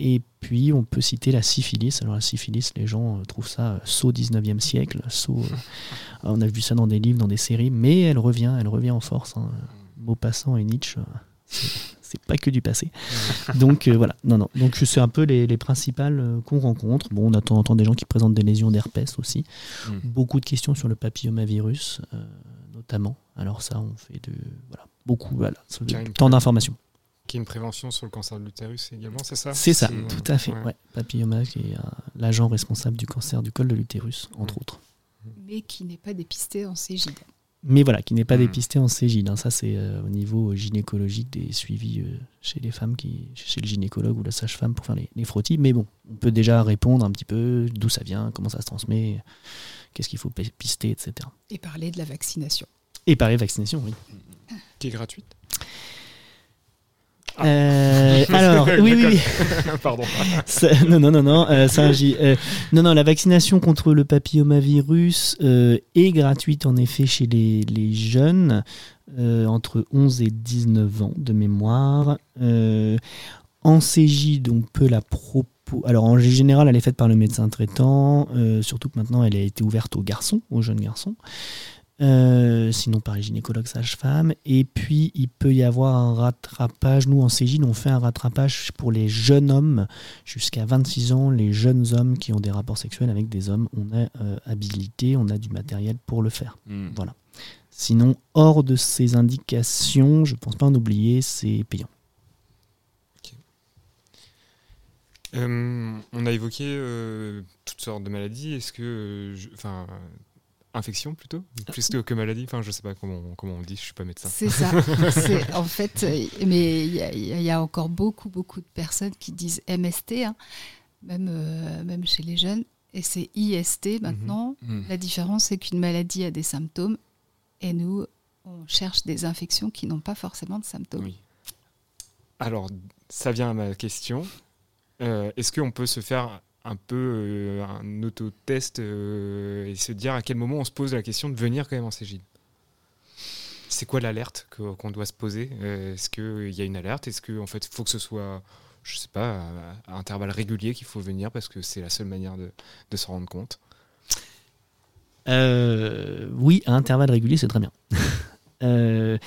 Speaker 8: Et puis on peut citer la syphilis. Alors la syphilis, les gens euh, trouvent ça euh, saut 19e siècle. Saut, euh, on a vu ça dans des livres, dans des séries, mais elle revient, elle revient en force. hein. Maupassant et Nietzsche, c'est- pas que du passé. Donc euh, voilà, non, non. Donc c'est un peu les, les principales qu'on rencontre. Bon, on a de temps en temps des gens qui présentent des lésions d'herpès aussi.
Speaker 6: Mm.
Speaker 8: Beaucoup de questions sur le papillomavirus, notamment. Alors ça, on fait de voilà beaucoup, voilà, tant d'informations.
Speaker 6: Qui est une prévention sur le cancer de l'utérus également, c'est ça?
Speaker 8: C'est ça,
Speaker 6: C'est-
Speaker 8: tout à fait.
Speaker 6: ouais.
Speaker 8: Ouais. Papilloma, qui est euh, l'agent responsable du cancer du col de l'utérus, entre autres.
Speaker 9: mais qui n'est pas dépisté en Cégide.
Speaker 8: Mais voilà, qui n'est pas
Speaker 6: Mm.
Speaker 8: dépisté en Cégide. hein. Ça, c'est euh, au niveau gynécologique des suivis euh, chez les femmes, qui, chez le gynécologue ou la sage-femme pour faire les, les frottis. Mais bon, on peut déjà répondre un petit peu d'où ça vient, comment ça se transmet, qu'est-ce qu'il faut pi- pister, etc.
Speaker 9: Et parler de la vaccination.
Speaker 8: Et pareil, vaccination, oui.
Speaker 6: Qui est gratuite?
Speaker 8: Euh, alors, oui, oui, oui.
Speaker 6: Pardon.
Speaker 8: Ça- non, non, non, non, euh, ça, j'y- euh, non, non, la vaccination contre le papillomavirus euh, est gratuite en effet chez les, les jeunes euh, entre 11 et 19 ans de mémoire. En Cégide, on peut la propos. Alors en général, elle est faite par le médecin traitant, euh, surtout que maintenant elle a été ouverte aux garçons, aux jeunes garçons. Euh, sinon par les gynécologues sages-femmes. Et puis il peut y avoir un rattrapage. Nous en Cégide, on fait un rattrapage pour les jeunes hommes jusqu'à 26 ans, les jeunes hommes qui ont des rapports sexuels avec des hommes. On est euh, habilité, on a du matériel pour le faire.
Speaker 7: Hmm.
Speaker 8: Voilà. Sinon, hors de ces indications, je pense pas en oublier, c'est payant.
Speaker 6: Euh, on a évoqué euh, toutes sortes de maladies. Est-ce que. euh, je- Enfin. Infection plutôt Plus que, que maladie Enfin, je sais pas comment, on- comment on dit, je suis pas médecin.
Speaker 9: C'est ça. C'est- en fait, euh, mais il y, a- il y a encore beaucoup, beaucoup de personnes qui disent MST, hein, même, euh, même chez les jeunes. Et c'est IST maintenant.
Speaker 7: Mhm.
Speaker 9: La différence, c'est qu'une maladie a des symptômes et nous, on cherche des infections qui n'ont pas forcément de symptômes.
Speaker 7: Oui.
Speaker 6: Alors, ça vient à ma question. Euh, Est-ce qu'on peut se faire un peu euh, un autotest euh, et se dire à quel moment on se pose la question de venir quand même en Cégide. C'est quoi l'alerte qu'on doit se poser? Euh, Est-ce qu'il y a une alerte? Est-ce qu'en en fait, il faut que ce soit, je sais pas, à, intervalles réguliers qu'il faut venir parce que c'est la seule manière de, de s'en rendre compte?
Speaker 8: Oui, à intervalles réguliers, c'est très bien.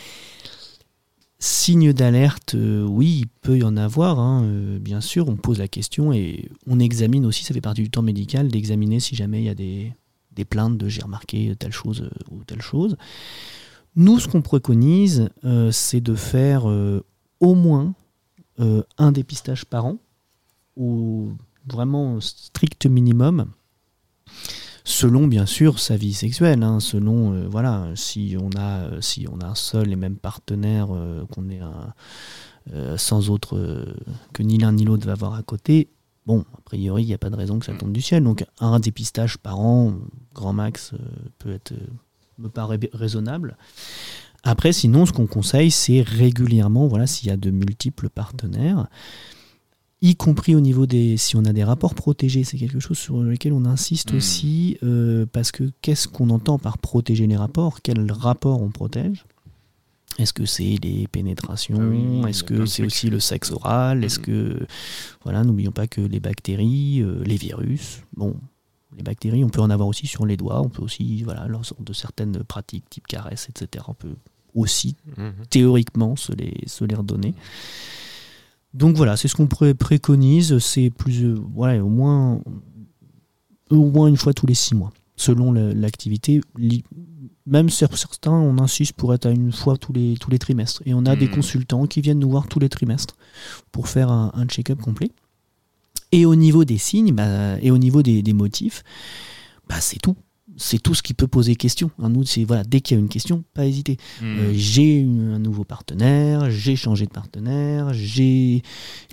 Speaker 8: signe d'alerte, euh, oui, il peut y en avoir. hein, euh, bien sûr, on pose la question et on examine aussi, ça fait partie du temps médical, d'examiner si jamais il y a des, plaintes de j'ai remarqué telle chose euh, ou telle chose. Nous, ce qu'on préconise, c'est de faire au moins un dépistage par an, ou vraiment strict minimum selon bien sûr sa vie sexuelle, hein, selon euh, voilà si on a euh, si on a un seul et même partenaire euh, qu'on est un, euh, sans autre que ni l'un ni l'autre va avoir à côté. Bon, a priori, il n'y a pas de raison que ça tombe du ciel. Donc, un dépistage par an, grand max, peut être, me paraît raisonnable. Après, sinon, ce qu'on conseille, c'est régulièrement, voilà, s'il y a de multiples partenaires, y compris au niveau des si on a des rapports protégés c'est quelque chose sur lequel on insiste
Speaker 7: Mm.
Speaker 8: aussi euh, parce que qu'est-ce qu'on entend par protéger les rapports? Quel rapport on protège? Est-ce que c'est les pénétrations?
Speaker 7: Ah oui,
Speaker 8: est-ce que c'est aussi le sexe oral? Est-ce
Speaker 7: Mm.
Speaker 8: que voilà n'oublions pas que les bactéries euh, les virus bon les bactéries on peut en avoir aussi sur les doigts on peut aussi voilà lors de certaines pratiques type caresse etc on peut aussi
Speaker 6: Mhm.
Speaker 8: théoriquement se les, se les redonner. Donc voilà, c'est ce qu'on pré- préconise, c'est plus, euh, ouais, au moins, au moins une fois tous les six mois. selon l'activité. Même sur certains, on insiste pour être à une fois tous les, tous les trimestres. Et on a des
Speaker 6: Mhm.
Speaker 8: consultants qui viennent nous voir tous les trimestres pour faire un, un check-up complet. Et au niveau des signes bah, et au niveau des, des motifs, bah, c'est tout. C'est tout ce qui peut poser question. Un nous, c'est voilà, dès qu'il y a une question, pas hésiter.
Speaker 6: Hmm.
Speaker 8: Euh, j'ai eu un nouveau partenaire, j'ai changé de partenaire, j'ai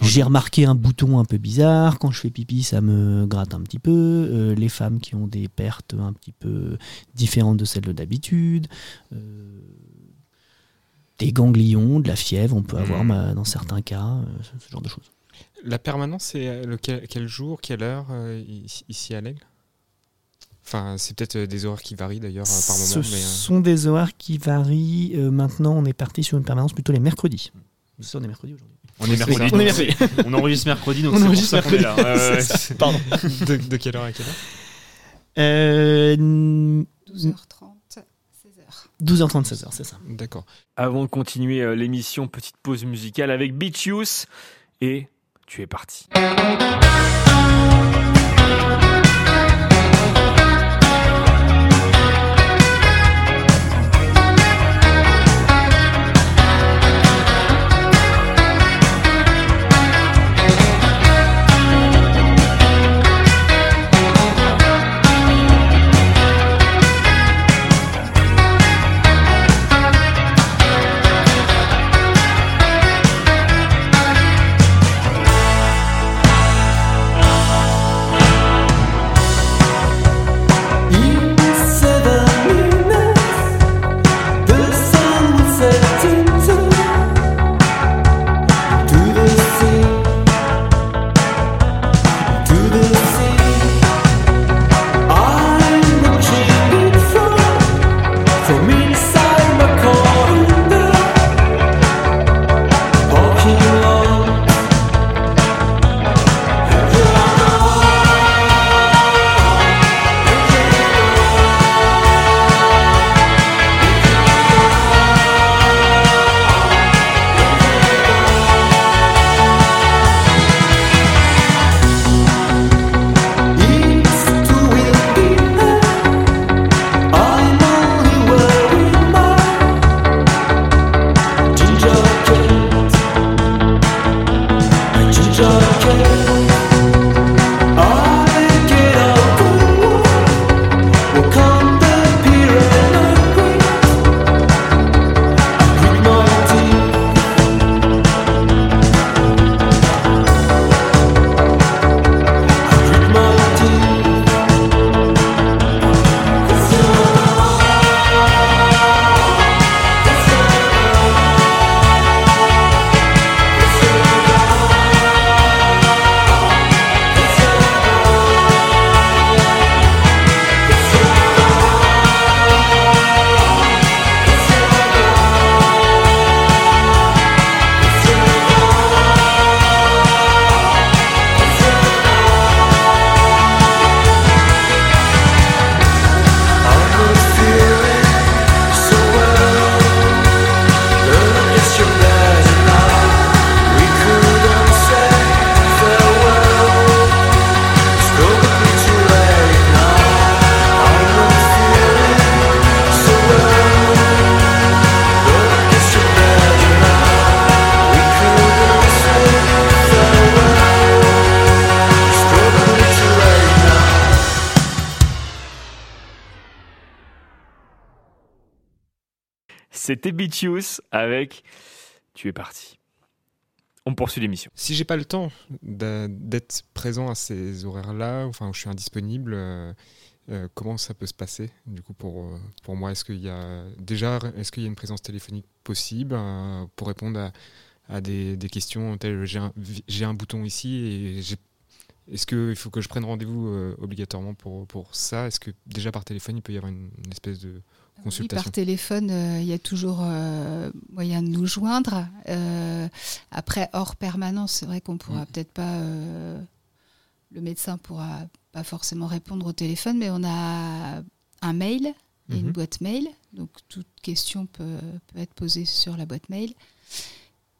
Speaker 8: j'ai remarqué un bouton un peu bizarre. Quand je fais pipi, ça me gratte un petit peu. Euh, les femmes qui ont des pertes un petit peu différentes de celles d'habitude. Euh, des ganglions, de la fièvre, on peut avoir bah, dans certains cas, euh, ce, ce genre de choses.
Speaker 6: La permanence, c'est quel, quel jour, quelle heure ici- ici à l'Aigle? Enfin, c'est peut-être euh, des horaires qui varient d'ailleurs euh, par
Speaker 8: Ce
Speaker 6: moment. Mais, euh,
Speaker 8: sont des horaires qui varient. Euh, maintenant, on est parti sur une permanence plutôt les mercredis. C'est on est mercredi aujourd'hui.
Speaker 1: On est mercredi.
Speaker 8: On est mercredi.
Speaker 1: On enregistre mercredi, donc
Speaker 8: On
Speaker 1: c'est pour
Speaker 8: enregistre
Speaker 1: ça qu'on est là.
Speaker 8: mercredi. Pardon.
Speaker 6: de, de quelle heure à quelle heure
Speaker 8: Euh,
Speaker 9: 12h30, 16h.
Speaker 8: 12h30, 16h, c'est ça.
Speaker 6: D'accord.
Speaker 1: Avant de continuer l'émission, petite pause musicale avec Beach Youth et tu es parti. Avec Tu es parti. On poursuit l'émission.
Speaker 6: Si j'ai pas le temps d'être présent à ces horaires-là, enfin où je suis indisponible, euh, euh, comment ça peut se passer du coup pour, euh, pour moi? Est-ce qu'il y a déjà est-ce qu'il y a une présence téléphonique possible pour répondre à, des, des questions telles j'ai un, bouton ici et est-ce qu'il faut que je prenne rendez-vous obligatoirement pour, pour ça? Est-ce que déjà par téléphone il peut y avoir une espèce de
Speaker 9: Oui, par téléphone, euh, il y a toujours euh, moyen de nous joindre. Euh, après, hors permanence, c'est vrai qu'on pourra
Speaker 6: Mm.
Speaker 9: peut-être pas. le médecin pourra pas forcément répondre au téléphone, mais on a un mail et une
Speaker 6: Mhm.
Speaker 9: boîte mail. Donc toute question peut, peut être posée sur la boîte mail.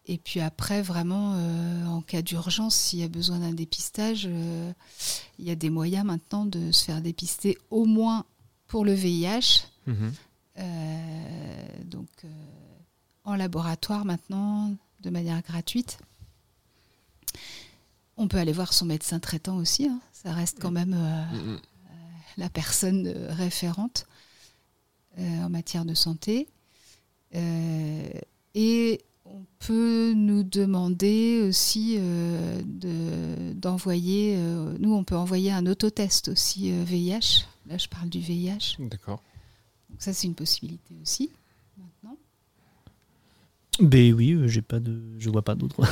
Speaker 9: Et puis après, vraiment, euh, en cas d'urgence, s'il y a besoin d'un dépistage, euh, il y a des moyens maintenant de se faire dépister au moins pour le VIH.
Speaker 6: Mhm.
Speaker 9: Euh, donc euh, en laboratoire maintenant, de manière gratuite. On peut aller voir son médecin traitant aussi. hein. Ça reste quand même euh, la personne référente euh, en matière de santé. Euh, et on peut nous demander aussi de- d'envoyer, nous on peut envoyer un autotest aussi VIH. Là je parle du VIH.
Speaker 6: D'accord.
Speaker 9: Donc ça c'est une possibilité aussi maintenant.
Speaker 8: Ben oui, euh, j'ai pas de, je vois pas d'autres.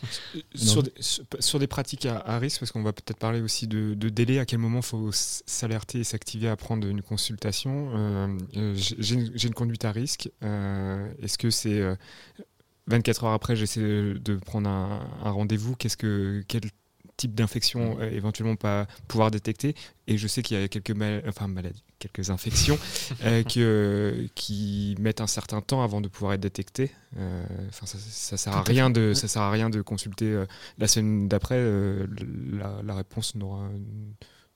Speaker 6: Sur des, sur, sur des pratiques à, à risque, parce qu'on va peut-être parler aussi de, de délai, à quel moment il faut s'alerter et s'activer à prendre une consultation. Euh, euh, j'ai une, conduite à risque. euh, Est-ce que c'est euh, 24 heures après, j'essaie de prendre un, un rendez-vous? Qu'est-ce que quel type d'infection euh, éventuellement pas pouvoir détecter Et je sais qu'il y a quelques mal- enfin maladies, quelques infections euh, que, qui mettent un certain temps avant de pouvoir être détectées. Euh, Enfin, ça, ça sert à rien de ça sert à rien de consulter euh, la semaine d'après. euh, la, la réponse n'aura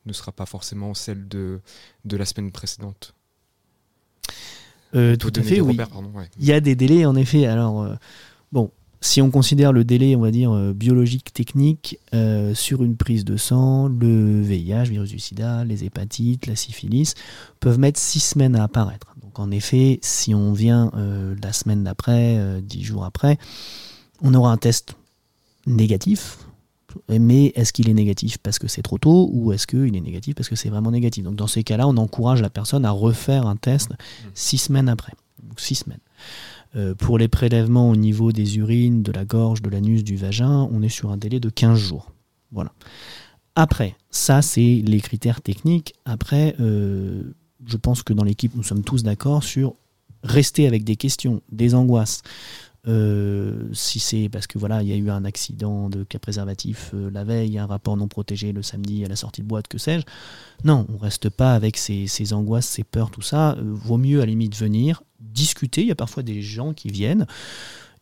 Speaker 6: ne sera pas forcément celle de, de la semaine précédente.
Speaker 8: Euh, tout à fait, oui.
Speaker 6: repères, pardon, ouais.
Speaker 8: Il y a des délais, en effet. Alors, euh, si on considère le délai, on va dire, euh, biologique, technique, euh, sur une prise de sang, le VIH, virus du sida, les hépatites, la syphilis, peuvent mettre six semaines à apparaître. Donc, en effet, si on vient euh, la semaine d'après, euh, dix jours après, on aura un test négatif. Mais est-ce qu'il est négatif parce que c'est trop tôt ou est-ce qu'il est négatif parce que c'est vraiment négatif? Donc dans ces cas-là, on encourage la personne à refaire un test six semaines après. Donc semaines. Euh, pour les prélèvements au niveau des urines, de la gorge, de l'anus, du vagin, on est sur un délai de 15 jours. Voilà. Après, ça c'est les critères techniques. Après, euh, je pense que dans l'équipe, nous sommes tous d'accord sur rester avec des questions, des angoisses. Euh, si c'est parce que voilà, il y a eu un accident de cas préservatif euh, la veille, un rapport non protégé le samedi à la sortie de boîte, que sais-je. Non, on reste pas avec ces, ces angoisses, ces peurs, tout ça. Euh, vaut mieux à la limite venir discuter. Il y a parfois des gens qui viennent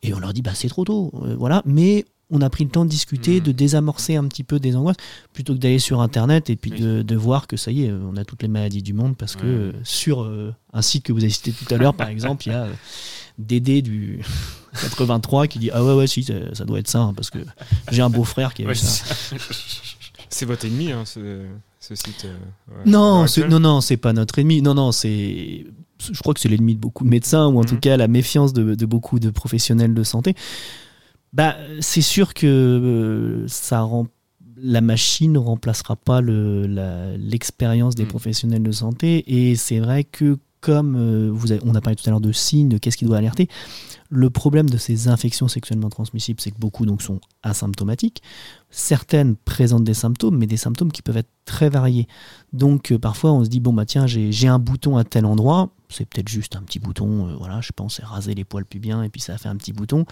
Speaker 8: et on leur dit bah c'est trop tôt, voilà. Mais on a pris le temps de discuter,
Speaker 6: Mhm.
Speaker 8: de désamorcer un petit peu des angoisses, plutôt que d'aller sur Internet et puis de, de voir que ça y est, on a toutes les maladies du monde parce que
Speaker 6: Ouais.
Speaker 8: sur un site que vous avez cité tout à l'heure, par exemple, il y a Dédé du 83 qui dit ah ouais ouais si ça, ça doit être ça hein, parce que j'ai un beau frère qui a
Speaker 6: Ouais,
Speaker 8: ça.
Speaker 6: C'est votre ennemi, hein, ce, ce site. euh, ouais.
Speaker 8: Non, non, non, c'est pas notre ennemi. Non, non, c'est. Je crois que c'est l'ennemi de beaucoup de médecins, ou en tout
Speaker 6: Mhm.
Speaker 8: cas la méfiance de, de beaucoup de professionnels de santé. Bah, c'est sûr que euh, ça rend. La machine ne remplacera pas le- l'expérience des
Speaker 6: Mhm.
Speaker 8: professionnels de santé. Et c'est vrai que, comme euh, on a parlé tout à l'heure de signes, de qu'est-ce qui doit alerter, le problème de ces infections sexuellement transmissibles, c'est que beaucoup sont asymptomatiques. Certaines présentent des symptômes, mais des symptômes qui peuvent être très variés. Donc euh, parfois on se dit bon bah tiens j'ai un bouton à tel endroit, c'est peut-être juste un petit bouton, euh, voilà je pense c'est raser les poils pubiens et puis ça a fait un petit bouton.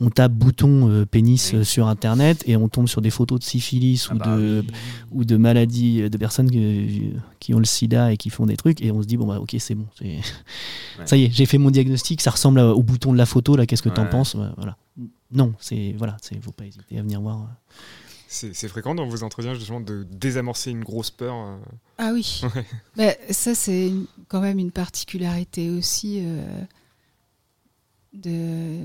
Speaker 8: On tape bouton euh, pénis
Speaker 7: Oui.
Speaker 8: euh, sur internet et on tombe sur des photos de syphilis
Speaker 7: Ah
Speaker 8: ou
Speaker 7: bah
Speaker 8: de
Speaker 7: oui.
Speaker 8: ou de maladies de personnes qui ont le sida et qui font des trucs et on se dit bon bah ok c'est bon ça y est j'ai fait mon diagnostic ça ressemble à- au bouton de la photo là qu'est-ce que t'en penses? Ouais, voilà non c'est voilà c'est faut pas hésiter à venir voir.
Speaker 6: C'est fréquent dans vos entretiens justement de désamorcer une grosse peur. euh.
Speaker 9: Ah oui.
Speaker 6: Ouais.
Speaker 9: Ça, c'est quand même une particularité aussi euh, de,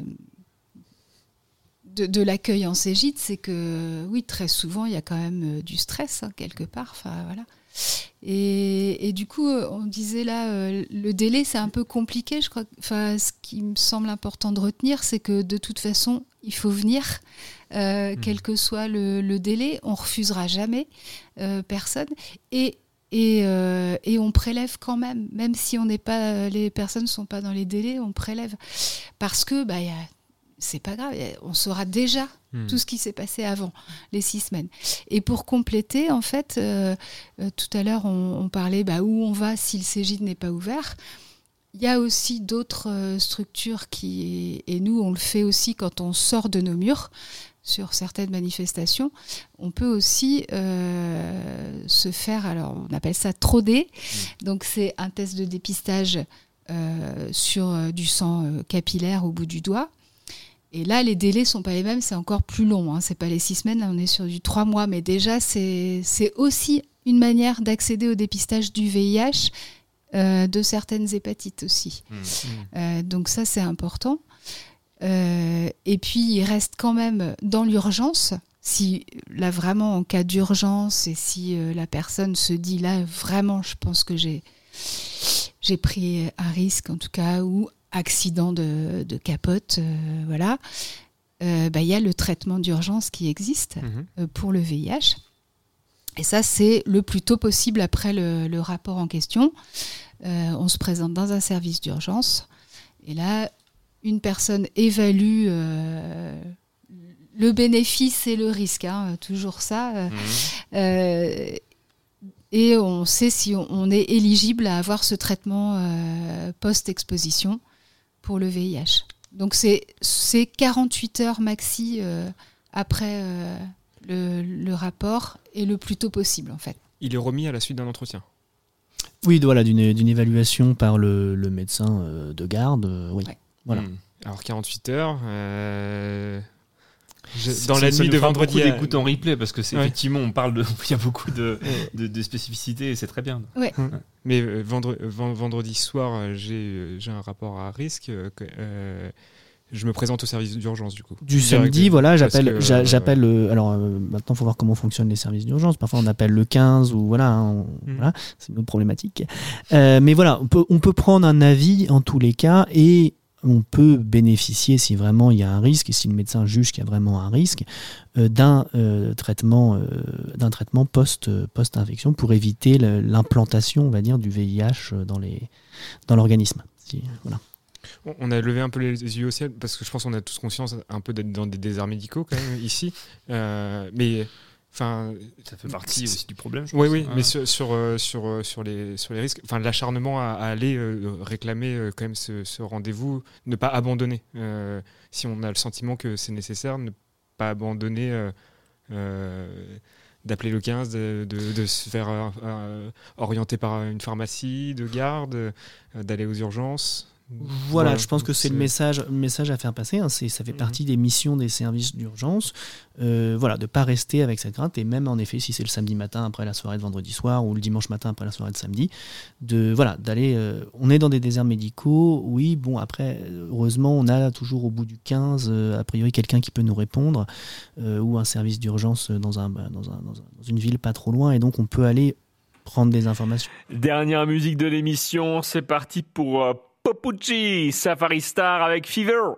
Speaker 9: de, de l'accueil en Cégide, c'est que oui, très souvent, il y a quand même euh, du stress hein, quelque part. Enfin, voilà. Et, et du coup, on disait là, euh, le délai, c'est un peu compliqué. Je crois. Enfin, ce qui me semble important de retenir, c'est que de toute façon, il faut venir, euh,
Speaker 6: Mhm.
Speaker 9: quel que soit le, le délai. On refusera jamais euh, personne. Et et, euh, et on prélève quand même, même si on n'est pas, les personnes ne sont pas dans les délais, on prélève parce que bah, c'est pas grave, on saura déjà
Speaker 6: Hmm.
Speaker 9: tout ce qui s'est passé avant les six semaines. Et pour compléter, en fait, tout à l'heure, on, on parlait bah, où on va si le Cégide n'est pas ouvert. Il y a aussi d'autres euh, structures qui, et nous, on le fait aussi quand on sort de nos murs sur certaines manifestations. On peut aussi euh, se faire, alors on appelle ça TRODé. Donc c'est un test de dépistage euh, sur du sang capillaire au bout du doigt. Et là, les délais sont pas les mêmes, c'est encore plus long. Hein. C'est pas les six semaines, là on est sur du trois mois. Mais déjà, c'est aussi une manière d'accéder au dépistage du VIH euh, de certaines hépatites aussi.
Speaker 6: Mmh.
Speaker 9: Euh, donc ça, c'est important. Euh, et puis, il reste quand même dans l'urgence. Si là, vraiment, en cas d'urgence, et si euh, la personne se dit là, vraiment, je pense que j'ai j'ai pris un risque, en tout cas, ou accident de, de capote, euh, voilà, euh, bah, il y a le traitement d'urgence qui existe euh, pour le VIH. Et ça, c'est le plus tôt possible après le, le rapport en question. Euh, on se présente dans un service d'urgence. Et là, une personne évalue euh, le bénéfice et le risque, hein, toujours ça. euh, euh, et on sait si on, on est éligible à avoir ce traitement post-exposition pour le VIH. Donc c'est c'est 48 heures maxi après le, le rapport et le plus tôt possible en fait.
Speaker 6: Il est remis à la suite d'un entretien.
Speaker 8: Oui, voilà, d'une d'une évaluation par le, le médecin euh, de garde. euh, oui.
Speaker 9: Ouais.
Speaker 8: Voilà.
Speaker 6: Hmm. Alors 48 heures. euh, je- dans la nuit de vendredi. à-
Speaker 7: d'écoute en replay parce que c'est
Speaker 6: Ouais.
Speaker 7: effectivement on parle de il y a beaucoup de,
Speaker 6: Ouais.
Speaker 7: de, de spécificités et c'est très bien.
Speaker 6: Mais euh, vendre- ven- vendredi soir, j'ai j'ai un rapport à risque. euh, que- euh, je me présente au service d'urgence du coup.
Speaker 8: Du samedi, voilà, j'appelle,
Speaker 6: euh,
Speaker 8: j'appelle. le- alors euh, maintenant, faut voir comment fonctionnent les services d'urgence. Parfois, on appelle le 15 ou voilà, hein, on-
Speaker 6: Mm.
Speaker 8: voilà, c'est une autre problématique. Euh, mais voilà, on peut, on peut prendre un avis en tous les cas et on peut bénéficier si vraiment il y a un risque et si le médecin juge qu'il y a vraiment un risque euh, d'un euh, traitement, euh, d'un traitement post post infection pour éviter le- l'implantation, on va dire, du VIH dans les dans l'organisme. Si- voilà.
Speaker 6: On- a levé un peu les yeux au ciel parce que je pense qu'on a tous conscience un peu d'être dans des déserts médicaux quand même ici. Euh, mais enfin,
Speaker 7: Ça fait partie aussi du problème. je
Speaker 6: Oui,
Speaker 7: pense.
Speaker 6: oui, mais sur, sur, euh, sur, euh, sur, les, sur les risques, enfin l'acharnement à, à aller euh, réclamer euh, quand même ce, ce rendez-vous, ne pas abandonner. Euh, si on a le sentiment que c'est nécessaire, ne pas abandonner, d'appeler le 15, de, de- de se faire orienter par une pharmacie de garde, d'aller aux urgences.
Speaker 8: Voilà, je pense que c'est le message, le message à faire passer. hein, ça fait
Speaker 6: Mhm.
Speaker 8: partie des missions des services d'urgence. Euh, voilà, de pas rester avec cette crainte. Et même en effet, si c'est le samedi matin après la soirée de vendredi soir ou le dimanche matin après la soirée de samedi, de voilà, d'aller. euh, on est dans des déserts médicaux. Oui, bon après, heureusement, on a toujours au bout du 15 euh, a priori quelqu'un qui peut nous répondre ou un service d'urgence dans un, bah, dans, un- dans un- dans une ville pas trop loin. Et donc on peut aller prendre des informations.
Speaker 10: Dernière musique de l'émission, c'est parti pour Popucci, Safari Star avec Fever.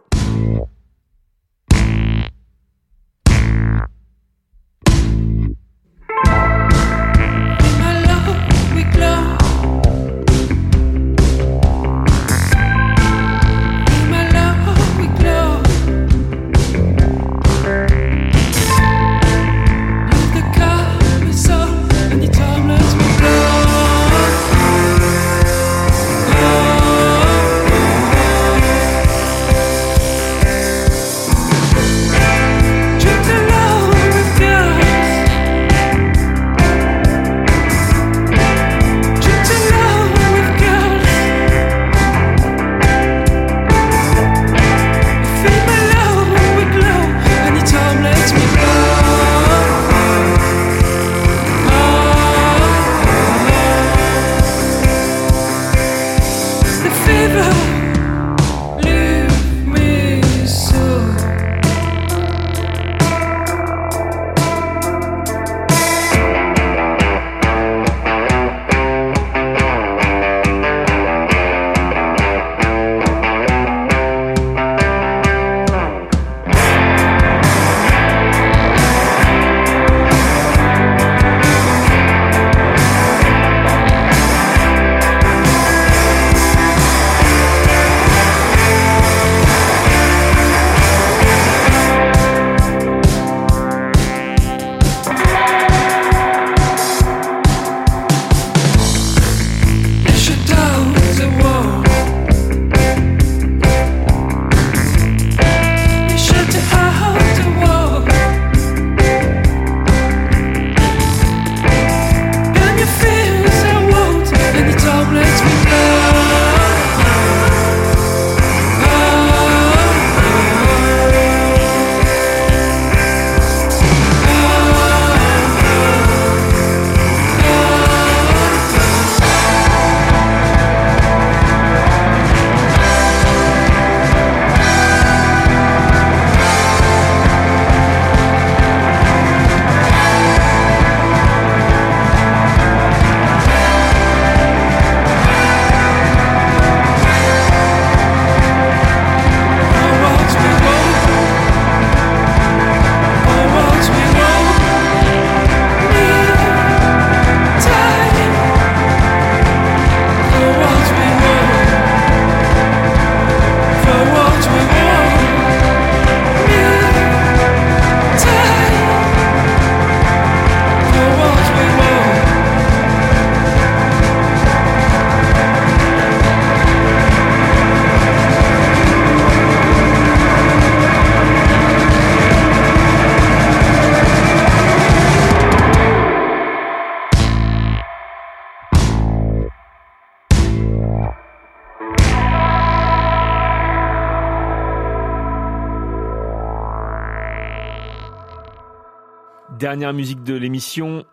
Speaker 10: Dernière musique de l'émission,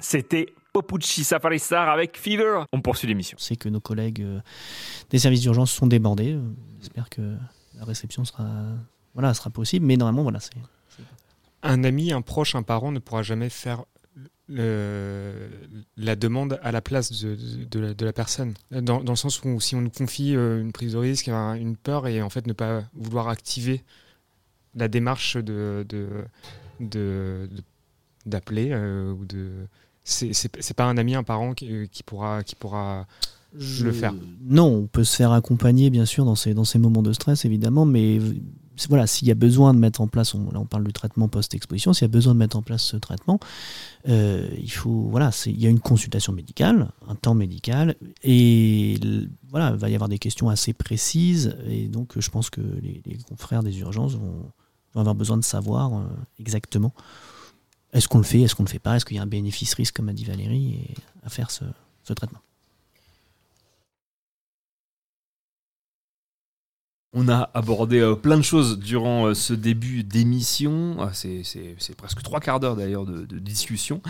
Speaker 10: c'était Popucci Safari Star avec Fever. On poursuit l'émission.
Speaker 8: C'est que nos collègues euh, des services d'urgence sont débordés. Euh, J'espère que la réception sera, voilà, sera possible. Mais normalement, voilà, c'est.
Speaker 6: Un ami, un proche, un parent ne pourra jamais faire le- la demande à la place de, de la, de la personne. Dans, dans le sens où si on nous confie euh, une prise de risque, un- une peur, et en fait ne pas vouloir activer la démarche de de- de- d'appeler euh, ou de c'est pas un ami un parent qui, euh, qui pourra qui pourra le faire.
Speaker 8: Non, on peut se faire accompagner, bien sûr, dans ces, dans ces moments de stress, évidemment, mais voilà, s'il y a besoin de mettre en place, on, là on parle du traitement post-exposition, s'il y a besoin de mettre en place ce traitement, euh, il faut, voilà, il y a une consultation médicale, un temps médical, et voilà, il va y avoir des questions assez précises, et donc je pense que les, les confrères des urgences vont, vont avoir besoin de savoir euh, exactement est-ce qu'on le fait, est-ce qu'on ne le fait pas, est-ce qu'il y a un bénéfice-risque, comme a dit Valérie, à faire ce, traitement?
Speaker 7: On a abordé euh, plein de choses durant euh, ce début d'émission. Ah, c'est, presque trois quarts d'heure d'ailleurs de, discussion.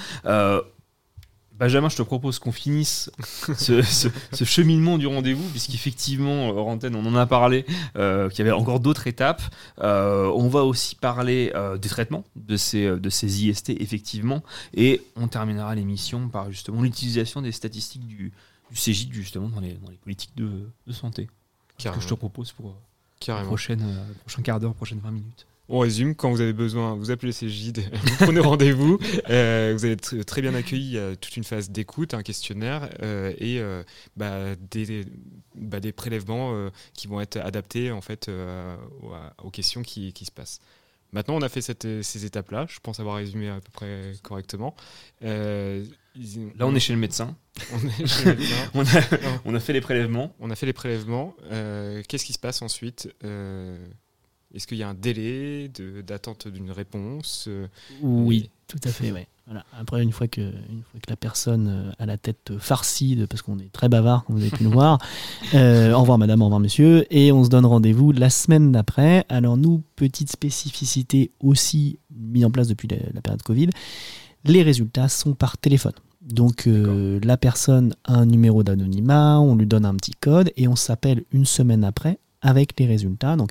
Speaker 7: Benjamin, je te propose qu'on finisse ce, ce- ce cheminement du rendez-vous, puisqu'effectivement, euh, hors antenne, on en a parlé, euh, qu'il y avait encore d'autres étapes. Euh, on va aussi parler euh, des traitements de ces, de ces IST, effectivement, et on terminera l'émission par justement l'utilisation des statistiques du, du CGID, justement, dans les, dans les politiques de, de santé. Ce que je te propose pour, euh, prochain quart d'heure, prochaine 20 minutes?
Speaker 6: On résume, quand vous avez besoin, vous appelez ces guides, vous prenez rendez-vous, euh, vous êtes tr- très bien accueilli, il y a toute une phase d'écoute, un questionnaire euh, et euh, bah, des, bah, des prélèvements qui vont être adaptés en fait aux, questions qui, qui se passent. Maintenant, on a fait cette- ces étapes-là, je pense avoir résumé à peu près correctement.
Speaker 7: Là, on est chez le médecin.
Speaker 6: On est chez le médecin.
Speaker 7: on, a, on a fait les prélèvements.
Speaker 6: On a fait les prélèvements. Qu'est-ce qui se passe ensuite? Est-ce qu'il y a un délai d'attente d'une réponse Euh,
Speaker 8: Oui, tout à fait. Ouais. Voilà. Après, une fois, que, une fois que la personne euh, a la tête farcie, de, parce qu'on est très bavard, comme vous avez pu le voir, euh, au revoir madame, au revoir monsieur, et on se donne rendez-vous la semaine d'après. Alors nous, petite spécificité aussi mise en place depuis la, la période Covid, les résultats sont par téléphone. Donc euh, la personne a un numéro d'anonymat, on lui donne un petit code et on s'appelle une semaine après avec les résultats. Donc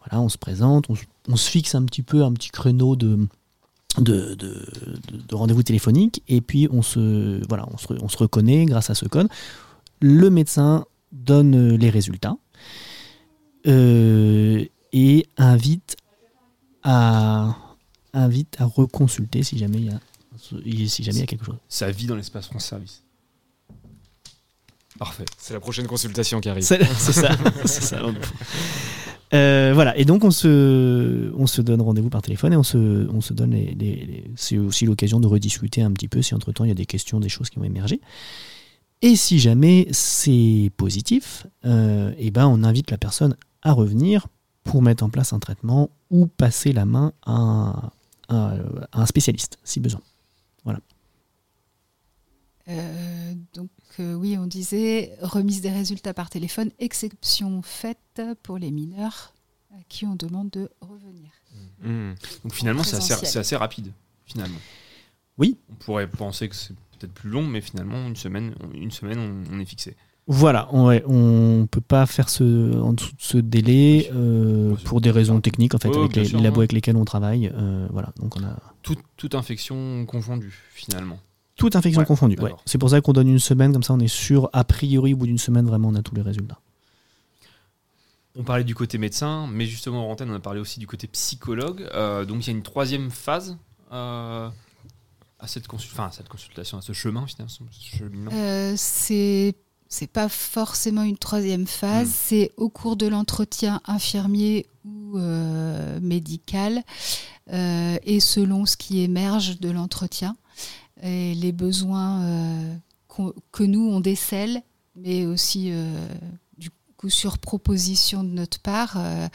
Speaker 8: voilà, on se présente, on, se- fixe un petit peu un petit créneau de, de, de- de- de rendez-vous téléphonique et puis on se, voilà, on se reconnaît grâce à ce code. Le médecin donne les résultats euh, et invite à, invite à reconsulter si jamais il y a, si jamais il y a quelque chose.
Speaker 7: Ça vit dans l'espace France Service. Parfait.
Speaker 6: C'est la prochaine consultation qui arrive.
Speaker 8: C'est c'est ça. c'est ça. Euh, voilà, et donc on se, on se donne rendez-vous par téléphone et on se, on se donne les. les- les- c'est aussi l'occasion de rediscuter un petit peu si entre-temps il y a des questions, des choses qui vont émerger. Et si jamais c'est positif, euh, eh ben on invite la personne à revenir pour mettre en place un traitement ou passer la main à un, à- à un spécialiste si besoin. Voilà.
Speaker 9: Euh, donc euh, oui, on disait remise des résultats par téléphone, exception faite pour les mineurs à qui on demande de revenir.
Speaker 6: Hmm.
Speaker 7: Donc finalement, c'est assez,
Speaker 9: présentiel.
Speaker 7: c'est assez rapide, finalement.
Speaker 8: Oui.
Speaker 7: On pourrait penser que c'est peut-être plus long, mais finalement, une semaine, une semaine on, on est fixé.
Speaker 8: Voilà, ouais, on peut pas faire ce, en dessous de ce délai euh, pour des raisons techniques en fait avec les,
Speaker 7: sûr,
Speaker 8: les labos
Speaker 7: ouais.
Speaker 8: avec lesquels on travaille. euh, voilà, donc on a
Speaker 7: Toute, toute infection confondue, finalement.
Speaker 8: Toute infection
Speaker 7: Ouais,
Speaker 8: confondue. ouais. C'est pour ça qu'on donne une semaine, comme ça on est sûr, a priori au bout d'une semaine vraiment on a tous les résultats.
Speaker 7: On parlait du côté médecin, mais justement, en antenne, on a parlé aussi du côté psychologue. Euh, donc, il y a une troisième phase euh, à, cette consul- enfin, à cette consultation, à ce chemin, finalement. ce cheminement.
Speaker 9: Euh, c'est c'est pas forcément une troisième phase,
Speaker 7: Hmm.
Speaker 9: c'est au cours de l'entretien infirmier ou euh, médical euh, et selon ce qui émerge de l'entretien et les besoins euh, que nous on décèle, mais aussi euh, du coup sur proposition de notre part, euh,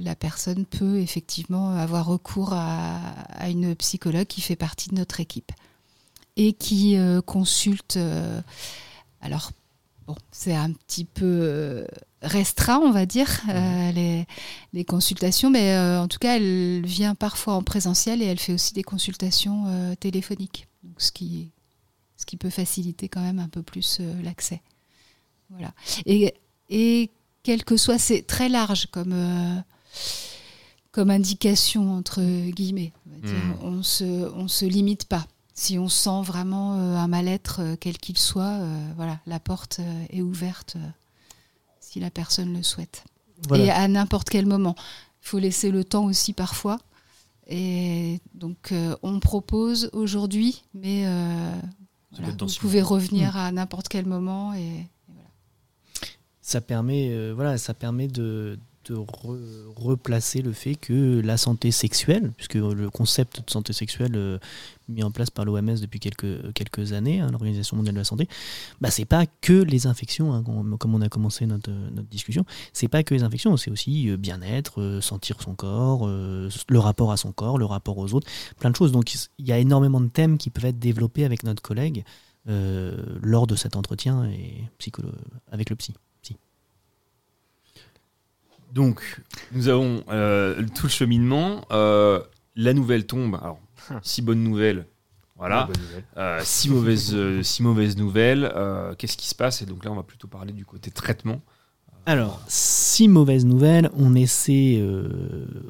Speaker 9: la, personne peut effectivement avoir recours à, à une psychologue qui fait partie de notre équipe et qui consulte, alors bon, c'est un petit peu euh, restreint, on va dire, euh, les, les consultations, mais euh, en tout cas, elle vient parfois en présentiel et elle fait aussi des consultations euh, téléphoniques, donc ce, qui, ce qui peut faciliter quand même un peu plus l'accès. Voilà. Et, et quel que soit, c'est très large comme, comme indication, entre guillemets. On se, on se limite pas. Si on sent vraiment euh, un mal-être, euh, quel qu'il soit, euh, voilà, la porte euh, est ouverte euh, si la personne le souhaite.
Speaker 8: Voilà.
Speaker 9: Et à n'importe quel moment. Il faut laisser le temps aussi parfois. Et donc, euh, on propose aujourd'hui, mais euh, voilà, vous pouvez revenir à n'importe quel moment. Et,
Speaker 8: ça permet, euh, voilà, ça permet de, de re- replacer le fait que la santé sexuelle, puisque le concept de santé sexuelle euh, mis en place par l'OMS depuis quelques, quelques années, hein, l'Organisation mondiale de la santé, bah, c'est pas que les infections, hein, comme on a commencé notre, notre discussion, c'est pas que les infections, c'est aussi euh, bien-être, euh, sentir son corps, le rapport à son corps, le rapport aux autres, plein de choses. Donc il y a énormément de thèmes qui peuvent être développés avec notre collègue lors de cet entretien et avec le psy.
Speaker 7: Donc, nous avons euh, tout le cheminement. euh, la nouvelle tombe. Alors, si bonne nouvelle. Voilà.
Speaker 6: Ouais, bonne nouvelle.
Speaker 7: Euh, si mauvaise, si mauvaise nouvelle. Qu'est-ce qui se passe? Et donc là, on va plutôt parler du côté traitement.
Speaker 8: Alors, si mauvaise nouvelle, on essaie,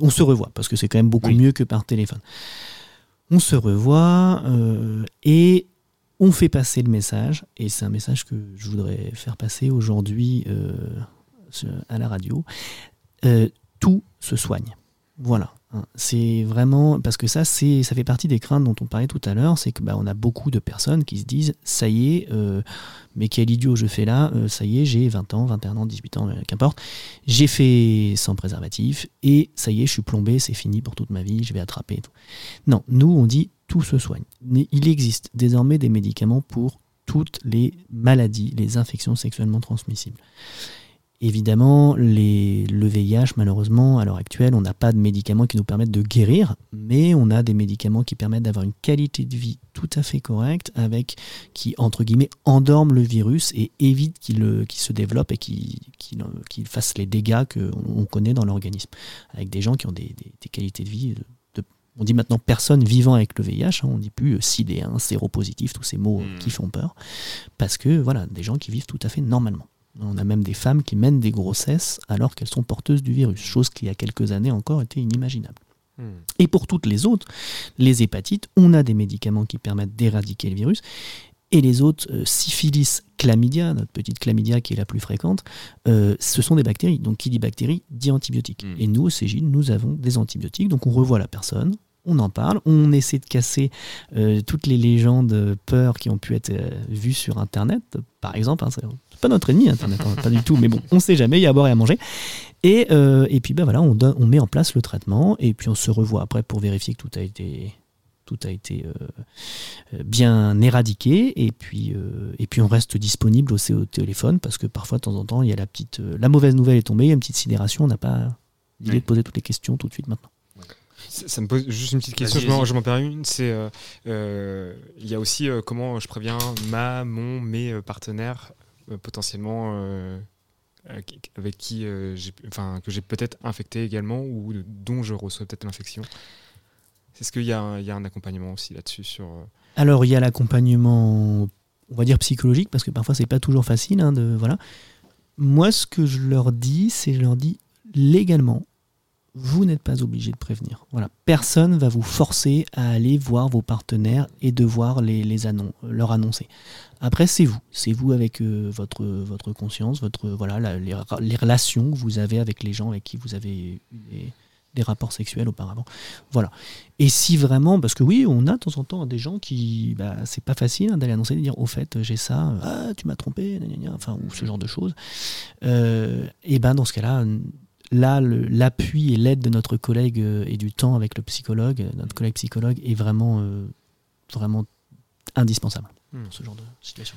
Speaker 8: on se revoit parce que c'est quand même beaucoup
Speaker 7: Oui.
Speaker 8: mieux que par téléphone. On se revoit et on fait passer le message et c'est un message que je voudrais faire passer aujourd'hui euh, à la radio. Euh, tout se soigne. Voilà. hein. C'est vraiment parce que ça, c'est ça fait partie des craintes dont on parlait tout à l'heure, c'est que bah, on a beaucoup de personnes qui se disent ça y est, euh, mais quel idiot je fais là, euh, ça y est, j'ai 20 ans, 21 ans, 18 ans, qu'importe, j'ai fait sans préservatif et ça y est, je suis plombé, c'est fini pour toute ma vie, je vais attraper. tout. Non, nous on dit tout se soigne. Il existe désormais des médicaments pour toutes les maladies, les infections sexuellement transmissibles. Évidemment, les, le VIH, malheureusement, à l'heure actuelle, on n'a pas de médicaments qui nous permettent de guérir, mais on a des médicaments qui permettent d'avoir une qualité de vie tout à fait correcte, avec qui, entre guillemets, endorment le virus et évitent qu'il se développe et qu'il fasse les dégâts qu'on on connaît dans l'organisme. Avec des gens qui ont des, des- des qualités de vie. de- on dit maintenant personne vivant avec le VIH, hein, on dit plus euh, sidéen, séropositif, tous ces mots euh,
Speaker 7: Mm.
Speaker 8: qui font peur, parce que voilà, des gens qui vivent tout à fait normalement. On a même des femmes qui mènent des grossesses alors qu'elles sont porteuses du virus, chose qui il y a quelques années encore était inimaginable.
Speaker 6: Hmm.
Speaker 8: Et pour toutes les autres, les hépatites, on a des médicaments qui permettent d'éradiquer le virus. Et les autres, euh, syphilis, chlamydia, notre petite chlamydia qui est la plus fréquente, euh, ce sont des bactéries. Donc qui dit bactéries dit antibiotiques.
Speaker 7: Mm.
Speaker 8: Et nous, au Cégide, nous avons des antibiotiques. Donc on revoit la personne, on en parle, on essaie de casser euh, toutes les légendes euh, peurs qui ont pu être euh, vues sur Internet, par exemple. hein, c'est pas notre ennemi, Internet, hein, pas du tout, mais bon, on sait jamais, il y a à boire et à manger. Et, euh, et puis ben voilà, on, donne- on met en place le traitement et puis on se revoit après pour vérifier que tout a été, tout a été bien éradiqué et puis, et puis on reste disponible aussi au téléphone parce que parfois de temps en temps il y a la petite, la mauvaise nouvelle est tombée, il y a une petite sidération, on n'a pas l'idée
Speaker 7: Oui.
Speaker 8: de poser toutes les questions tout de suite maintenant.
Speaker 6: Ça, ça me pose juste une petite question,
Speaker 7: Vas-y,
Speaker 6: je m'en-
Speaker 7: vas-y.
Speaker 6: je m'en perds une. C'est, euh, euh, il y a aussi euh, comment je préviens ma, mon, mes partenaires euh, potentiellement avec qui euh, j'ai, enfin que j'ai peut-être infecté également ou dont je reçois peut-être l'infection. Est-ce qu'il y, a un- il y a un accompagnement aussi là-dessus sur
Speaker 8: Alors il y a l'accompagnement, on va dire psychologique, parce que parfois c'est pas toujours facile. hein, de, voilà. Moi, ce que je leur dis, c'est je leur dis légalement, vous n'êtes pas obligé de prévenir. Voilà. Personne va vous forcer à aller voir vos partenaires et devoir les, les annon- leur annoncer. Après, c'est vous. C'est vous avec euh, votre, votre conscience, votre, voilà, les, relations que vous avez avec les gens avec qui vous avez eu des, rapports sexuels auparavant. Voilà. Et si vraiment, parce que oui, on a de temps en temps des gens qui, bah, c'est pas facile hein, d'aller annoncer, de dire au fait, j'ai ça, ah, tu m'as trompé, enfin, ou ce genre de choses. Euh, et ben dans ce cas-là, là, l'appui et l'aide de notre collègue euh, et du temps avec le psychologue, euh, notre collègue psychologue, est vraiment, euh, vraiment indispensable
Speaker 6: Hmm.
Speaker 8: dans ce genre de situation.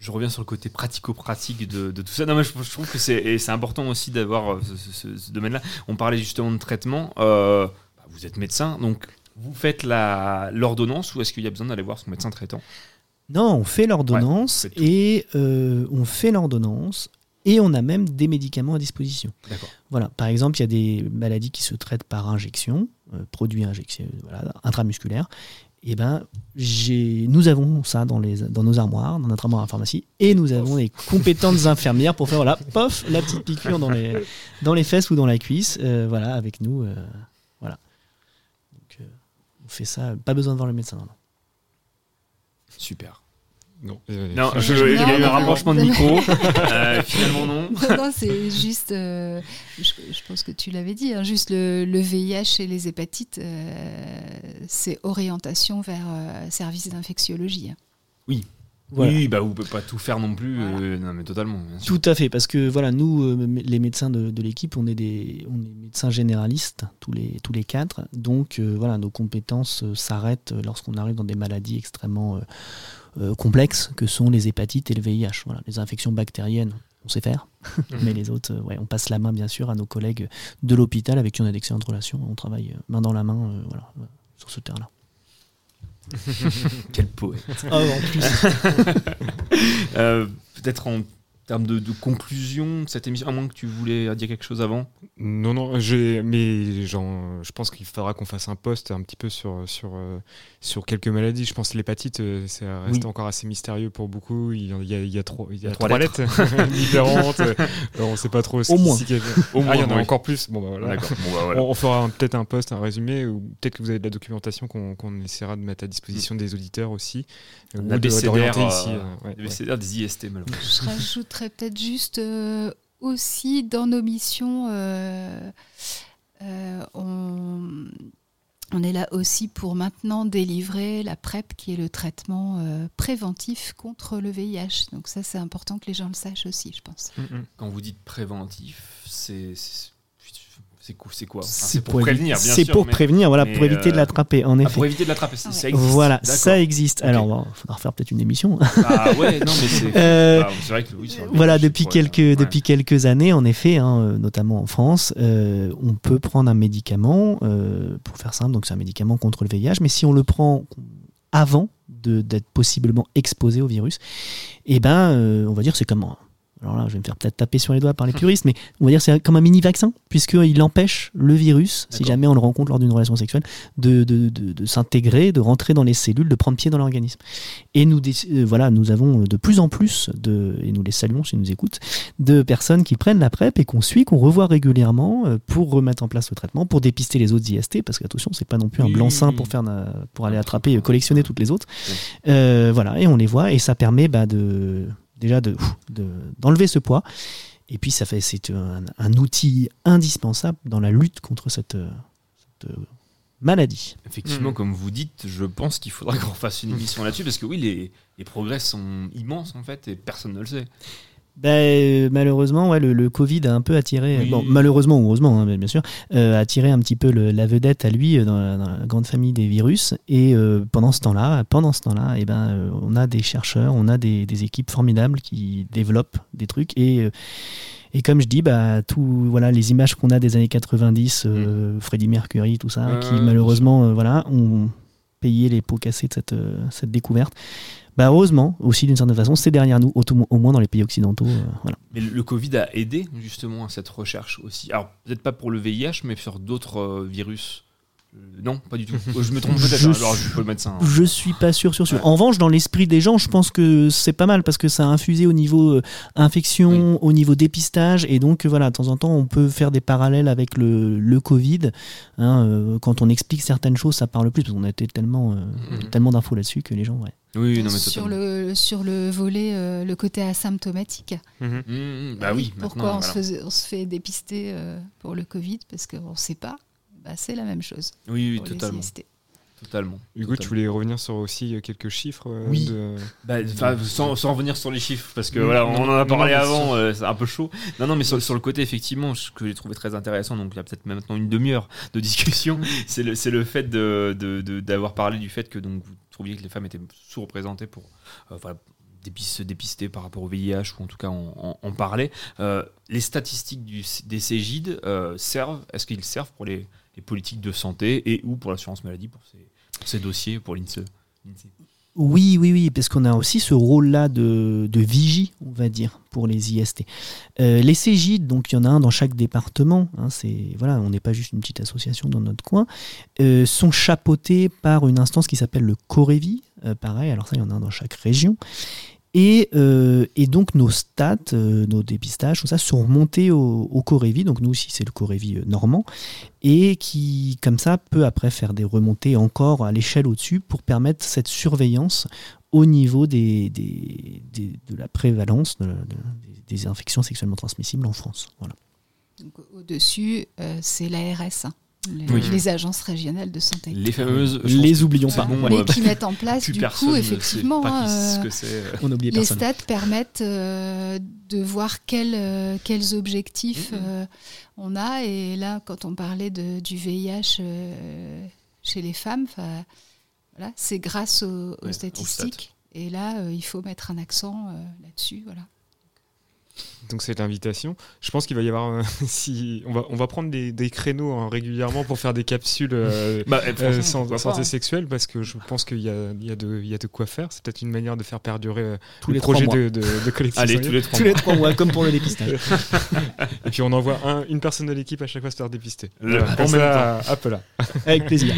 Speaker 7: Je reviens sur le côté pratico-pratique de, de tout ça. Non, mais je, je trouve que c'est important aussi d'avoir ce, ce- ce domaine-là. On parlait justement de traitement. Euh, bah, vous êtes médecin, donc vous faites la- l'ordonnance ou est-ce qu'il y a besoin d'aller voir son médecin traitant?
Speaker 8: Non, on fait l'ordonnance
Speaker 7: Ouais,
Speaker 8: et euh, on fait l'ordonnance et on a même des médicaments à disposition. Voilà, par exemple, il y a des maladies qui se traitent par injection, euh, produits injection, voilà, intramusculaires. Et ben, j'ai, nous avons ça dans, les, dans nos armoires, dans notre armoire à pharmacie, et nous avons des compétentes infirmières pour faire voilà, pof, la petite piqûre dans les, dans les fesses ou dans la cuisse, euh, voilà, avec nous, euh, voilà. Donc, euh, on fait ça, pas besoin de voir le médecin. non.
Speaker 7: Super.
Speaker 6: Non, euh,
Speaker 7: Non,
Speaker 6: je-
Speaker 7: je-
Speaker 6: je-
Speaker 7: il y a eu un rapprochement de micro. Euh, finalement, non.
Speaker 9: Non, non, c'est juste, euh, je, je pense que tu l'avais dit, hein, juste le, le VIH et les hépatites, euh, c'est orientation vers euh, service d'infectiologie. hein.
Speaker 8: Voilà.
Speaker 7: Oui, bah, vous pouvez pas tout faire non plus. euh, non, mais totalement. bien sûr.
Speaker 8: Tout à fait, parce que voilà, nous, euh, les médecins de, de l'équipe, on est des, on est médecins généralistes, tous les, tous les quatre. Donc euh, voilà, nos compétences euh, s'arrêtent lorsqu'on arrive dans des maladies extrêmement euh, complexes que sont les hépatites et le VIH. Voilà, les infections bactériennes, on sait faire, mais les autres, euh, ouais, on passe la main bien sûr à nos collègues de l'hôpital avec qui on a d'excellentes relations. On travaille euh, main dans la main, euh, voilà, sur ce terrain-là.
Speaker 7: Quel poète.
Speaker 8: En plus.
Speaker 7: Euh, Peut-être en termes de, de conclusion de cette émission, à moins que tu voulais dire quelque chose avant.
Speaker 6: Non, non, j'ai, mais genre, je pense qu'il faudra qu'on fasse un post un petit peu sur, sur, euh, sur quelques maladies. Je pense que l'hépatite, euh, ça reste
Speaker 7: Oui.
Speaker 6: encore assez mystérieux pour beaucoup. Il y a, il y a, il y a trois, il y a
Speaker 7: trois
Speaker 6: trois lettres, différentes. Euh, on ne sait pas trop. ce
Speaker 8: Au moins.
Speaker 6: Ah, il y en a
Speaker 7: oui.
Speaker 6: encore plus. Bon, bah, voilà.
Speaker 7: D'accord. Bon, bah, voilà.
Speaker 6: On, on fera peut-être un post, un résumé, ou peut-être que vous avez de la documentation qu'on essaiera de mettre à disposition des auditeurs aussi. euh,
Speaker 7: On
Speaker 6: ou
Speaker 7: a
Speaker 6: de-
Speaker 7: des CDR,
Speaker 6: d'orienter
Speaker 7: euh,
Speaker 6: ici. euh, ouais,
Speaker 7: des
Speaker 6: ouais.
Speaker 7: CDR, des IST, malheureusement.
Speaker 9: Je rajouterais peut-être juste euh, aussi dans nos missions, euh, euh, on, on est là aussi pour maintenant délivrer la PrEP qui est le traitement préventif contre le VIH. Donc ça c'est important que les gens le sachent aussi, je pense.
Speaker 7: Quand vous dites préventif, c'est. C'est- quoi, c'est quoi Enfin,
Speaker 8: C'est
Speaker 7: pour, prévenir, bien
Speaker 8: C'est pour
Speaker 7: mais-
Speaker 8: prévenir, voilà, pour éviter de
Speaker 7: euh,
Speaker 8: l'attraper, en
Speaker 7: Ah,
Speaker 8: effet.
Speaker 7: pour éviter de l'attraper, ça, existe.
Speaker 8: Voilà, ça existe. Alors, bon, faudra refaire peut-être une émission.
Speaker 7: Ah ouais, non, mais c'est.
Speaker 8: Euh,
Speaker 7: vrai que oui,
Speaker 8: Voilà, depuis quelques,
Speaker 7: ouais.
Speaker 8: depuis quelques années, en effet, hein, euh, notamment en France, euh, on peut prendre un médicament, pour faire simple, donc c'est un médicament contre le VIH, mais si on le prend avant d'être possiblement exposé au virus, eh ben, on va dire c'est comme un- alors là, je vais me faire peut-être taper sur les doigts par les puristes, mais on va dire c'est comme un mini vaccin, puisqu'il empêche le virus, si jamais on le rencontre lors d'une relation sexuelle, de, de- de- de s'intégrer, de rentrer dans les cellules, de prendre pied dans l'organisme. Et nous, euh, voilà, nous avons de plus en plus, de, et nous les saluons s'ils nous écoutent, de personnes qui prennent la PrEP et qu'on suit, qu'on revoit régulièrement euh, pour remettre en place le traitement, pour dépister les autres IST, parce que attention, c'est pas non plus un blanc-seing pour, faire, pour aller attraper, collectionner toutes les autres. Euh, voilà, et on les voit, et ça permet bah, de, déjà de, de- d'enlever ce poids. Et puis, ça fait, c'est un, un outil indispensable dans la lutte contre cette, cette, maladie.
Speaker 7: Effectivement,
Speaker 6: Mm.
Speaker 7: comme vous dites, je pense qu'il faudra qu'on fasse une émission là-dessus parce que oui, les, les progrès sont immenses en fait et personne ne le sait.
Speaker 8: Ben, euh, malheureusement, ouais, le, le Covid a un peu attiré,
Speaker 7: Oui.
Speaker 8: bon, malheureusement ou heureusement, hein, bien sûr, euh, attiré un petit peu le- la vedette à lui euh, dans la, dans la grande famille des virus. Et euh, pendant ce temps-là, pendant ce temps-là, eh ben, on a des chercheurs, on a des, des équipes formidables qui développent des trucs. Et, et comme je dis, bah, tout, voilà, les images qu'on a des années 90, euh, Freddie Mercury, tout ça,
Speaker 7: Euh,
Speaker 8: qui malheureusement, euh, voilà, ont payé les pots cassés de cette, euh, cette découverte. Bah, heureusement, aussi d'une certaine façon, c'est derrière nous, au, au moins dans les pays occidentaux. euh, voilà.
Speaker 7: Mais le Covid a aidé justement à cette recherche aussi. Alors peut-être pas pour le VIH, mais sur d'autres euh, virus. Euh, non, pas du tout. Je me trompe peut-être.
Speaker 8: Je
Speaker 7: hein, alors, je suis pas le médecin. hein.
Speaker 8: Je suis pas sûr, sûr, sûr.
Speaker 7: Ouais.
Speaker 8: En revanche, dans l'esprit des gens, je pense que c'est pas mal parce que ça a infusé au niveau euh, infection, au niveau dépistage, et donc euh, voilà, de temps en temps, on peut faire des parallèles avec le, le Covid. hein, euh, quand on explique certaines choses, ça parle plus parce qu'on a été tellement, euh,
Speaker 7: Mhm.
Speaker 8: tellement d'infos là-dessus que les gens, ouais.
Speaker 7: Oui, non, mais
Speaker 9: sur, le, sur le volet, euh, le côté asymptomatique.
Speaker 6: Mhm.
Speaker 7: Mmh, mmh, bah oui,
Speaker 9: Pourquoi on, se
Speaker 7: voilà.
Speaker 9: on se fait dépister euh, pour le Covid? Parce qu'on ne sait pas. Bah, c'est la même chose.
Speaker 7: Oui, totalement. Totalement.
Speaker 6: Hugo, tu voulais revenir sur aussi euh, quelques chiffres euh,
Speaker 7: Oui.
Speaker 6: de-
Speaker 7: Bah, sans, sans revenir sur les chiffres, parce que voilà, on en a parlé
Speaker 6: non,
Speaker 7: avant, euh, c'est un peu chaud. Non, non, mais sur, sur le côté, effectivement, ce que j'ai trouvé très intéressant, donc il y a peut-être maintenant une demi-heure de discussion, c'est le, c'est le fait de, de- de- d'avoir parlé du fait que donc, vous trouviez que les femmes étaient sous-représentées pour euh, voilà, se dépister par rapport au VIH, ou en tout cas en, en- en parler. Euh, les statistiques du, des Cégides euh, servent, est-ce qu'ils servent pour les, les politiques de santé et ou pour l'assurance maladie, pour ces, dossiers, pour l'INSEE l'INSEE
Speaker 8: Oui, oui, oui, parce qu'on a aussi ce rôle-là de, de vigie, on va dire, pour les IST. Euh, les CJ, donc il y en a un dans chaque département, hein, c'est, voilà, on n'est pas juste une petite association dans notre coin, euh, sont chapeautés par une instance qui s'appelle le Corévi, euh, pareil, alors ça il y en a un dans chaque région. Et, euh, et donc nos stats, euh, nos dépistages, tout ça, sont remontés au, au Corévi, donc nous aussi c'est le Corévi euh, normand, et qui, comme ça, peut après faire des remontées encore à l'échelle au-dessus pour permettre cette surveillance au niveau de la prévalence de- de- des, infections sexuellement transmissibles en France. Voilà.
Speaker 9: Au-dessus, c'est l'ARS, les,
Speaker 7: Oui.
Speaker 9: les agences régionales de santé.
Speaker 7: Les fameuses. je
Speaker 8: Les oublions pas.
Speaker 7: monde,
Speaker 9: Mais
Speaker 7: euh,
Speaker 9: qui mettent en place, du coup, effectivement,
Speaker 7: pas
Speaker 9: hein,
Speaker 7: ce
Speaker 9: euh,
Speaker 7: que c'est.
Speaker 8: On n'oublie
Speaker 9: les
Speaker 8: personne.
Speaker 9: stats permettent euh, de voir quels, euh, quels objectifs euh, on a. Et là, quand on parlait de, du VIH euh, chez les femmes, voilà, c'est grâce aux, aux
Speaker 7: Ouais, aux
Speaker 9: statistiques. Et là, euh, il faut mettre un accent euh, là-dessus. Voilà.
Speaker 6: Donc c'est l'invitation. Je pense qu'il va y avoir, euh, si on va, on va prendre des, des créneaux hein, régulièrement pour faire des capsules euh,
Speaker 7: Bah,
Speaker 6: euh, sans- santé
Speaker 7: pas, hein.
Speaker 6: sexuelle parce que je pense qu'il y a, il y, a de- il y a de quoi faire. C'est peut-être une manière de faire perdurer euh,
Speaker 8: Tous
Speaker 6: le
Speaker 8: les
Speaker 6: projet de, de, de collectif.
Speaker 7: Allez, tous les trois
Speaker 8: Tous
Speaker 7: mois.
Speaker 8: les trois mois, comme pour le dépistage.
Speaker 6: Et puis on envoie un- une personne de l'équipe à chaque fois se faire dépister.
Speaker 7: Le-
Speaker 6: Voilà,
Speaker 7: en
Speaker 6: comme
Speaker 7: même
Speaker 6: ça, là.
Speaker 8: Avec plaisir.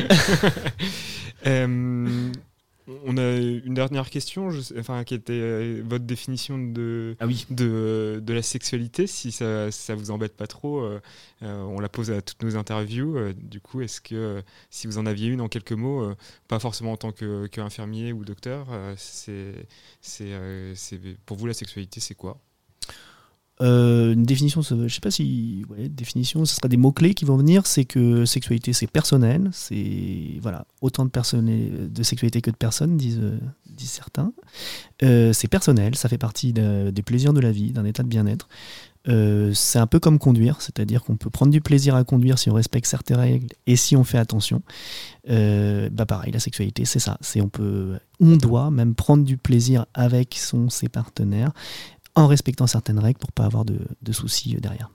Speaker 6: On a une dernière question, je sais- enfin, qui était euh, votre définition de,
Speaker 7: Ah oui.
Speaker 6: de, de la sexualité, si ça, si ça vous embête pas trop. euh, euh, on la pose à toutes nos interviews. euh, du coup, est-ce que si vous en aviez une en quelques mots, euh, pas forcément en tant que- qu'infirmier ou docteur, c'est, c'est, c'est- pour vous la sexualité, c'est quoi?
Speaker 8: Euh, une définition, je sais pas si. Définition, ce sera des mots-clés qui vont venir. C'est que sexualité, c'est personnel. C'est. Voilà, autant de, personnes, de sexualité que de personnes, disent, euh, disent certains. Euh, c'est personnel, ça fait partie de- des plaisirs de la vie, d'un état de bien-être. Euh, c'est un peu comme conduire, c'est-à-dire qu'on peut prendre du plaisir à conduire si on respecte certaines règles et si on fait attention. Euh, bah pareil, la sexualité, c'est ça. C'est on peut, on doit même prendre du plaisir avec son ses partenaires en respectant certaines règles pour pas avoir de, de soucis euh, derrière.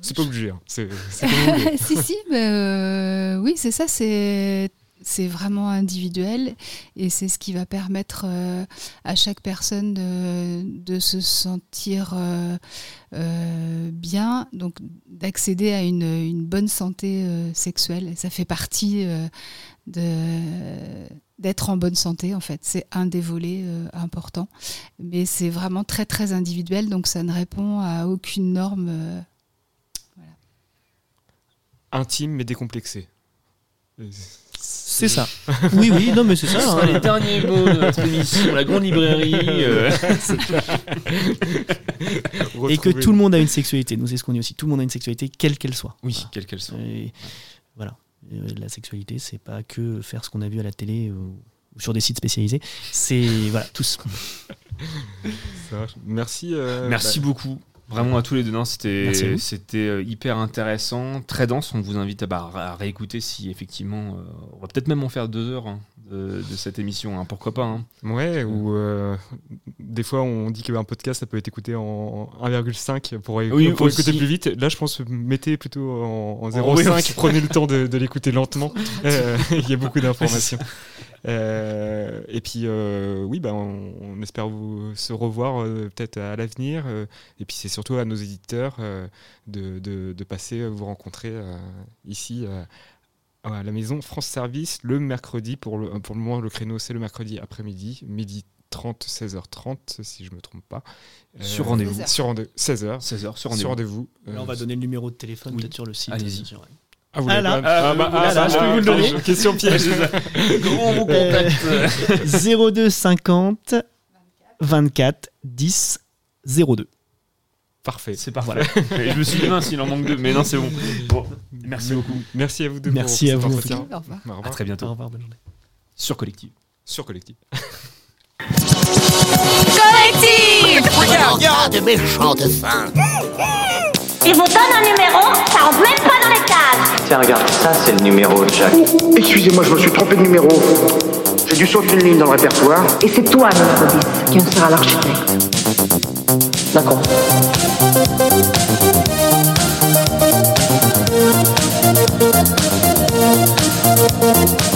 Speaker 6: C'est pas obligé. hein. C'est,
Speaker 9: si, si, mais, euh, oui, c'est ça, c'est. C'est vraiment individuel et c'est ce qui va permettre euh, à chaque personne de, de se sentir euh, euh, bien, donc d'accéder à une, une bonne santé euh, sexuelle. Ça fait partie euh, de d'être en bonne santé en fait. C'est un des volets euh, importants, mais c'est vraiment très très individuel, donc ça ne répond à aucune norme. euh,
Speaker 6: Intime mais décomplexé.
Speaker 8: C'est ça. Oui, oui, non, mais c'est ça.
Speaker 7: Ce sera
Speaker 8: hein.
Speaker 7: les derniers mots de notre émission, la grande librairie. euh.
Speaker 8: Et que tout le monde a une sexualité. Nous, c'est ce qu'on dit aussi. Tout le monde a une sexualité, quelle qu'elle soit.
Speaker 7: Oui,
Speaker 8: Voilà.
Speaker 7: quelle qu'elle soit.
Speaker 8: Et voilà. Euh, La sexualité, c'est pas que faire ce qu'on a vu à la télé ou, ou sur des sites spécialisés. C'est voilà tous.
Speaker 6: Ça marche. Merci. euh,
Speaker 7: Merci
Speaker 6: bah,
Speaker 7: beaucoup. Vraiment à tous les deux, c'était c'était euh, hyper intéressant, très dense. On vous invite à, bah, à réécouter si effectivement, euh, on va peut-être même en faire deux heures hein, de, de cette émission. hein, pourquoi pas hein.
Speaker 6: Ouais, ou euh, des fois on dit qu'un podcast ça peut être écouté en 1,5 pour,
Speaker 7: Oui,
Speaker 6: écouter plus vite. Là je pense mettez plutôt en, en
Speaker 7: En- oui,
Speaker 6: 0,5,
Speaker 7: aussi.
Speaker 6: prenez le temps de, de l'écouter lentement. Euh, Il y a beaucoup d'informations. Euh, et puis euh, oui, bah, on, on espère vous se revoir euh, peut-être à l'avenir. euh, et puis c'est surtout à nos éditeurs euh, de, de- de passer euh, vous rencontrer euh, ici. Euh, à la maison France Service le mercredi. Pour le, pour le moment, le créneau, c'est le mercredi après-midi, midi 30, 16h30, si je me trompe pas. Euh,
Speaker 7: Sur rendez-vous.
Speaker 6: Sur rendez 16h.
Speaker 7: 16h sur
Speaker 6: Sur
Speaker 7: rendez-vous.
Speaker 6: rendez-vous.
Speaker 8: Là, on
Speaker 6: Euh,
Speaker 8: va donner le numéro de téléphone
Speaker 7: Oui.
Speaker 8: peut-être sur le site.
Speaker 7: Allez-y.
Speaker 6: Ah, vous
Speaker 8: Ah, là.
Speaker 7: Ah,
Speaker 6: bah,
Speaker 7: oui,
Speaker 6: ah,
Speaker 8: là, là,
Speaker 6: bah,
Speaker 8: je peux vous le donner.
Speaker 6: je- Question piège.
Speaker 7: Comment vous
Speaker 8: Euh,
Speaker 7: contacte
Speaker 8: 02 50 24 10 02.
Speaker 6: Parfait.
Speaker 7: C'est parfait. Je me suis dit, mince, il en manque deux, mais non, c'est bon. Bon, merci beaucoup.
Speaker 6: Merci à vous deux
Speaker 8: Merci
Speaker 6: pour
Speaker 8: à vous,
Speaker 6: entretien.
Speaker 9: Au revoir.
Speaker 6: Au revoir.
Speaker 7: À très bientôt
Speaker 8: Au revoir, bonne journée.
Speaker 7: sur Collective.
Speaker 6: Sur Collectif.
Speaker 11: Regarde de méchantes seins.
Speaker 2: Il vous donne un numéro, ça rentre même pas dans les cases.
Speaker 3: Tiens, regarde, ça c'est le numéro de Jacques.
Speaker 4: Excusez-moi, je me suis trompé de numéro. J'ai dû sauter une ligne dans le répertoire.
Speaker 5: Et c'est toi, notre 10, qui en sera l'architecte.
Speaker 3: D'accord. Thank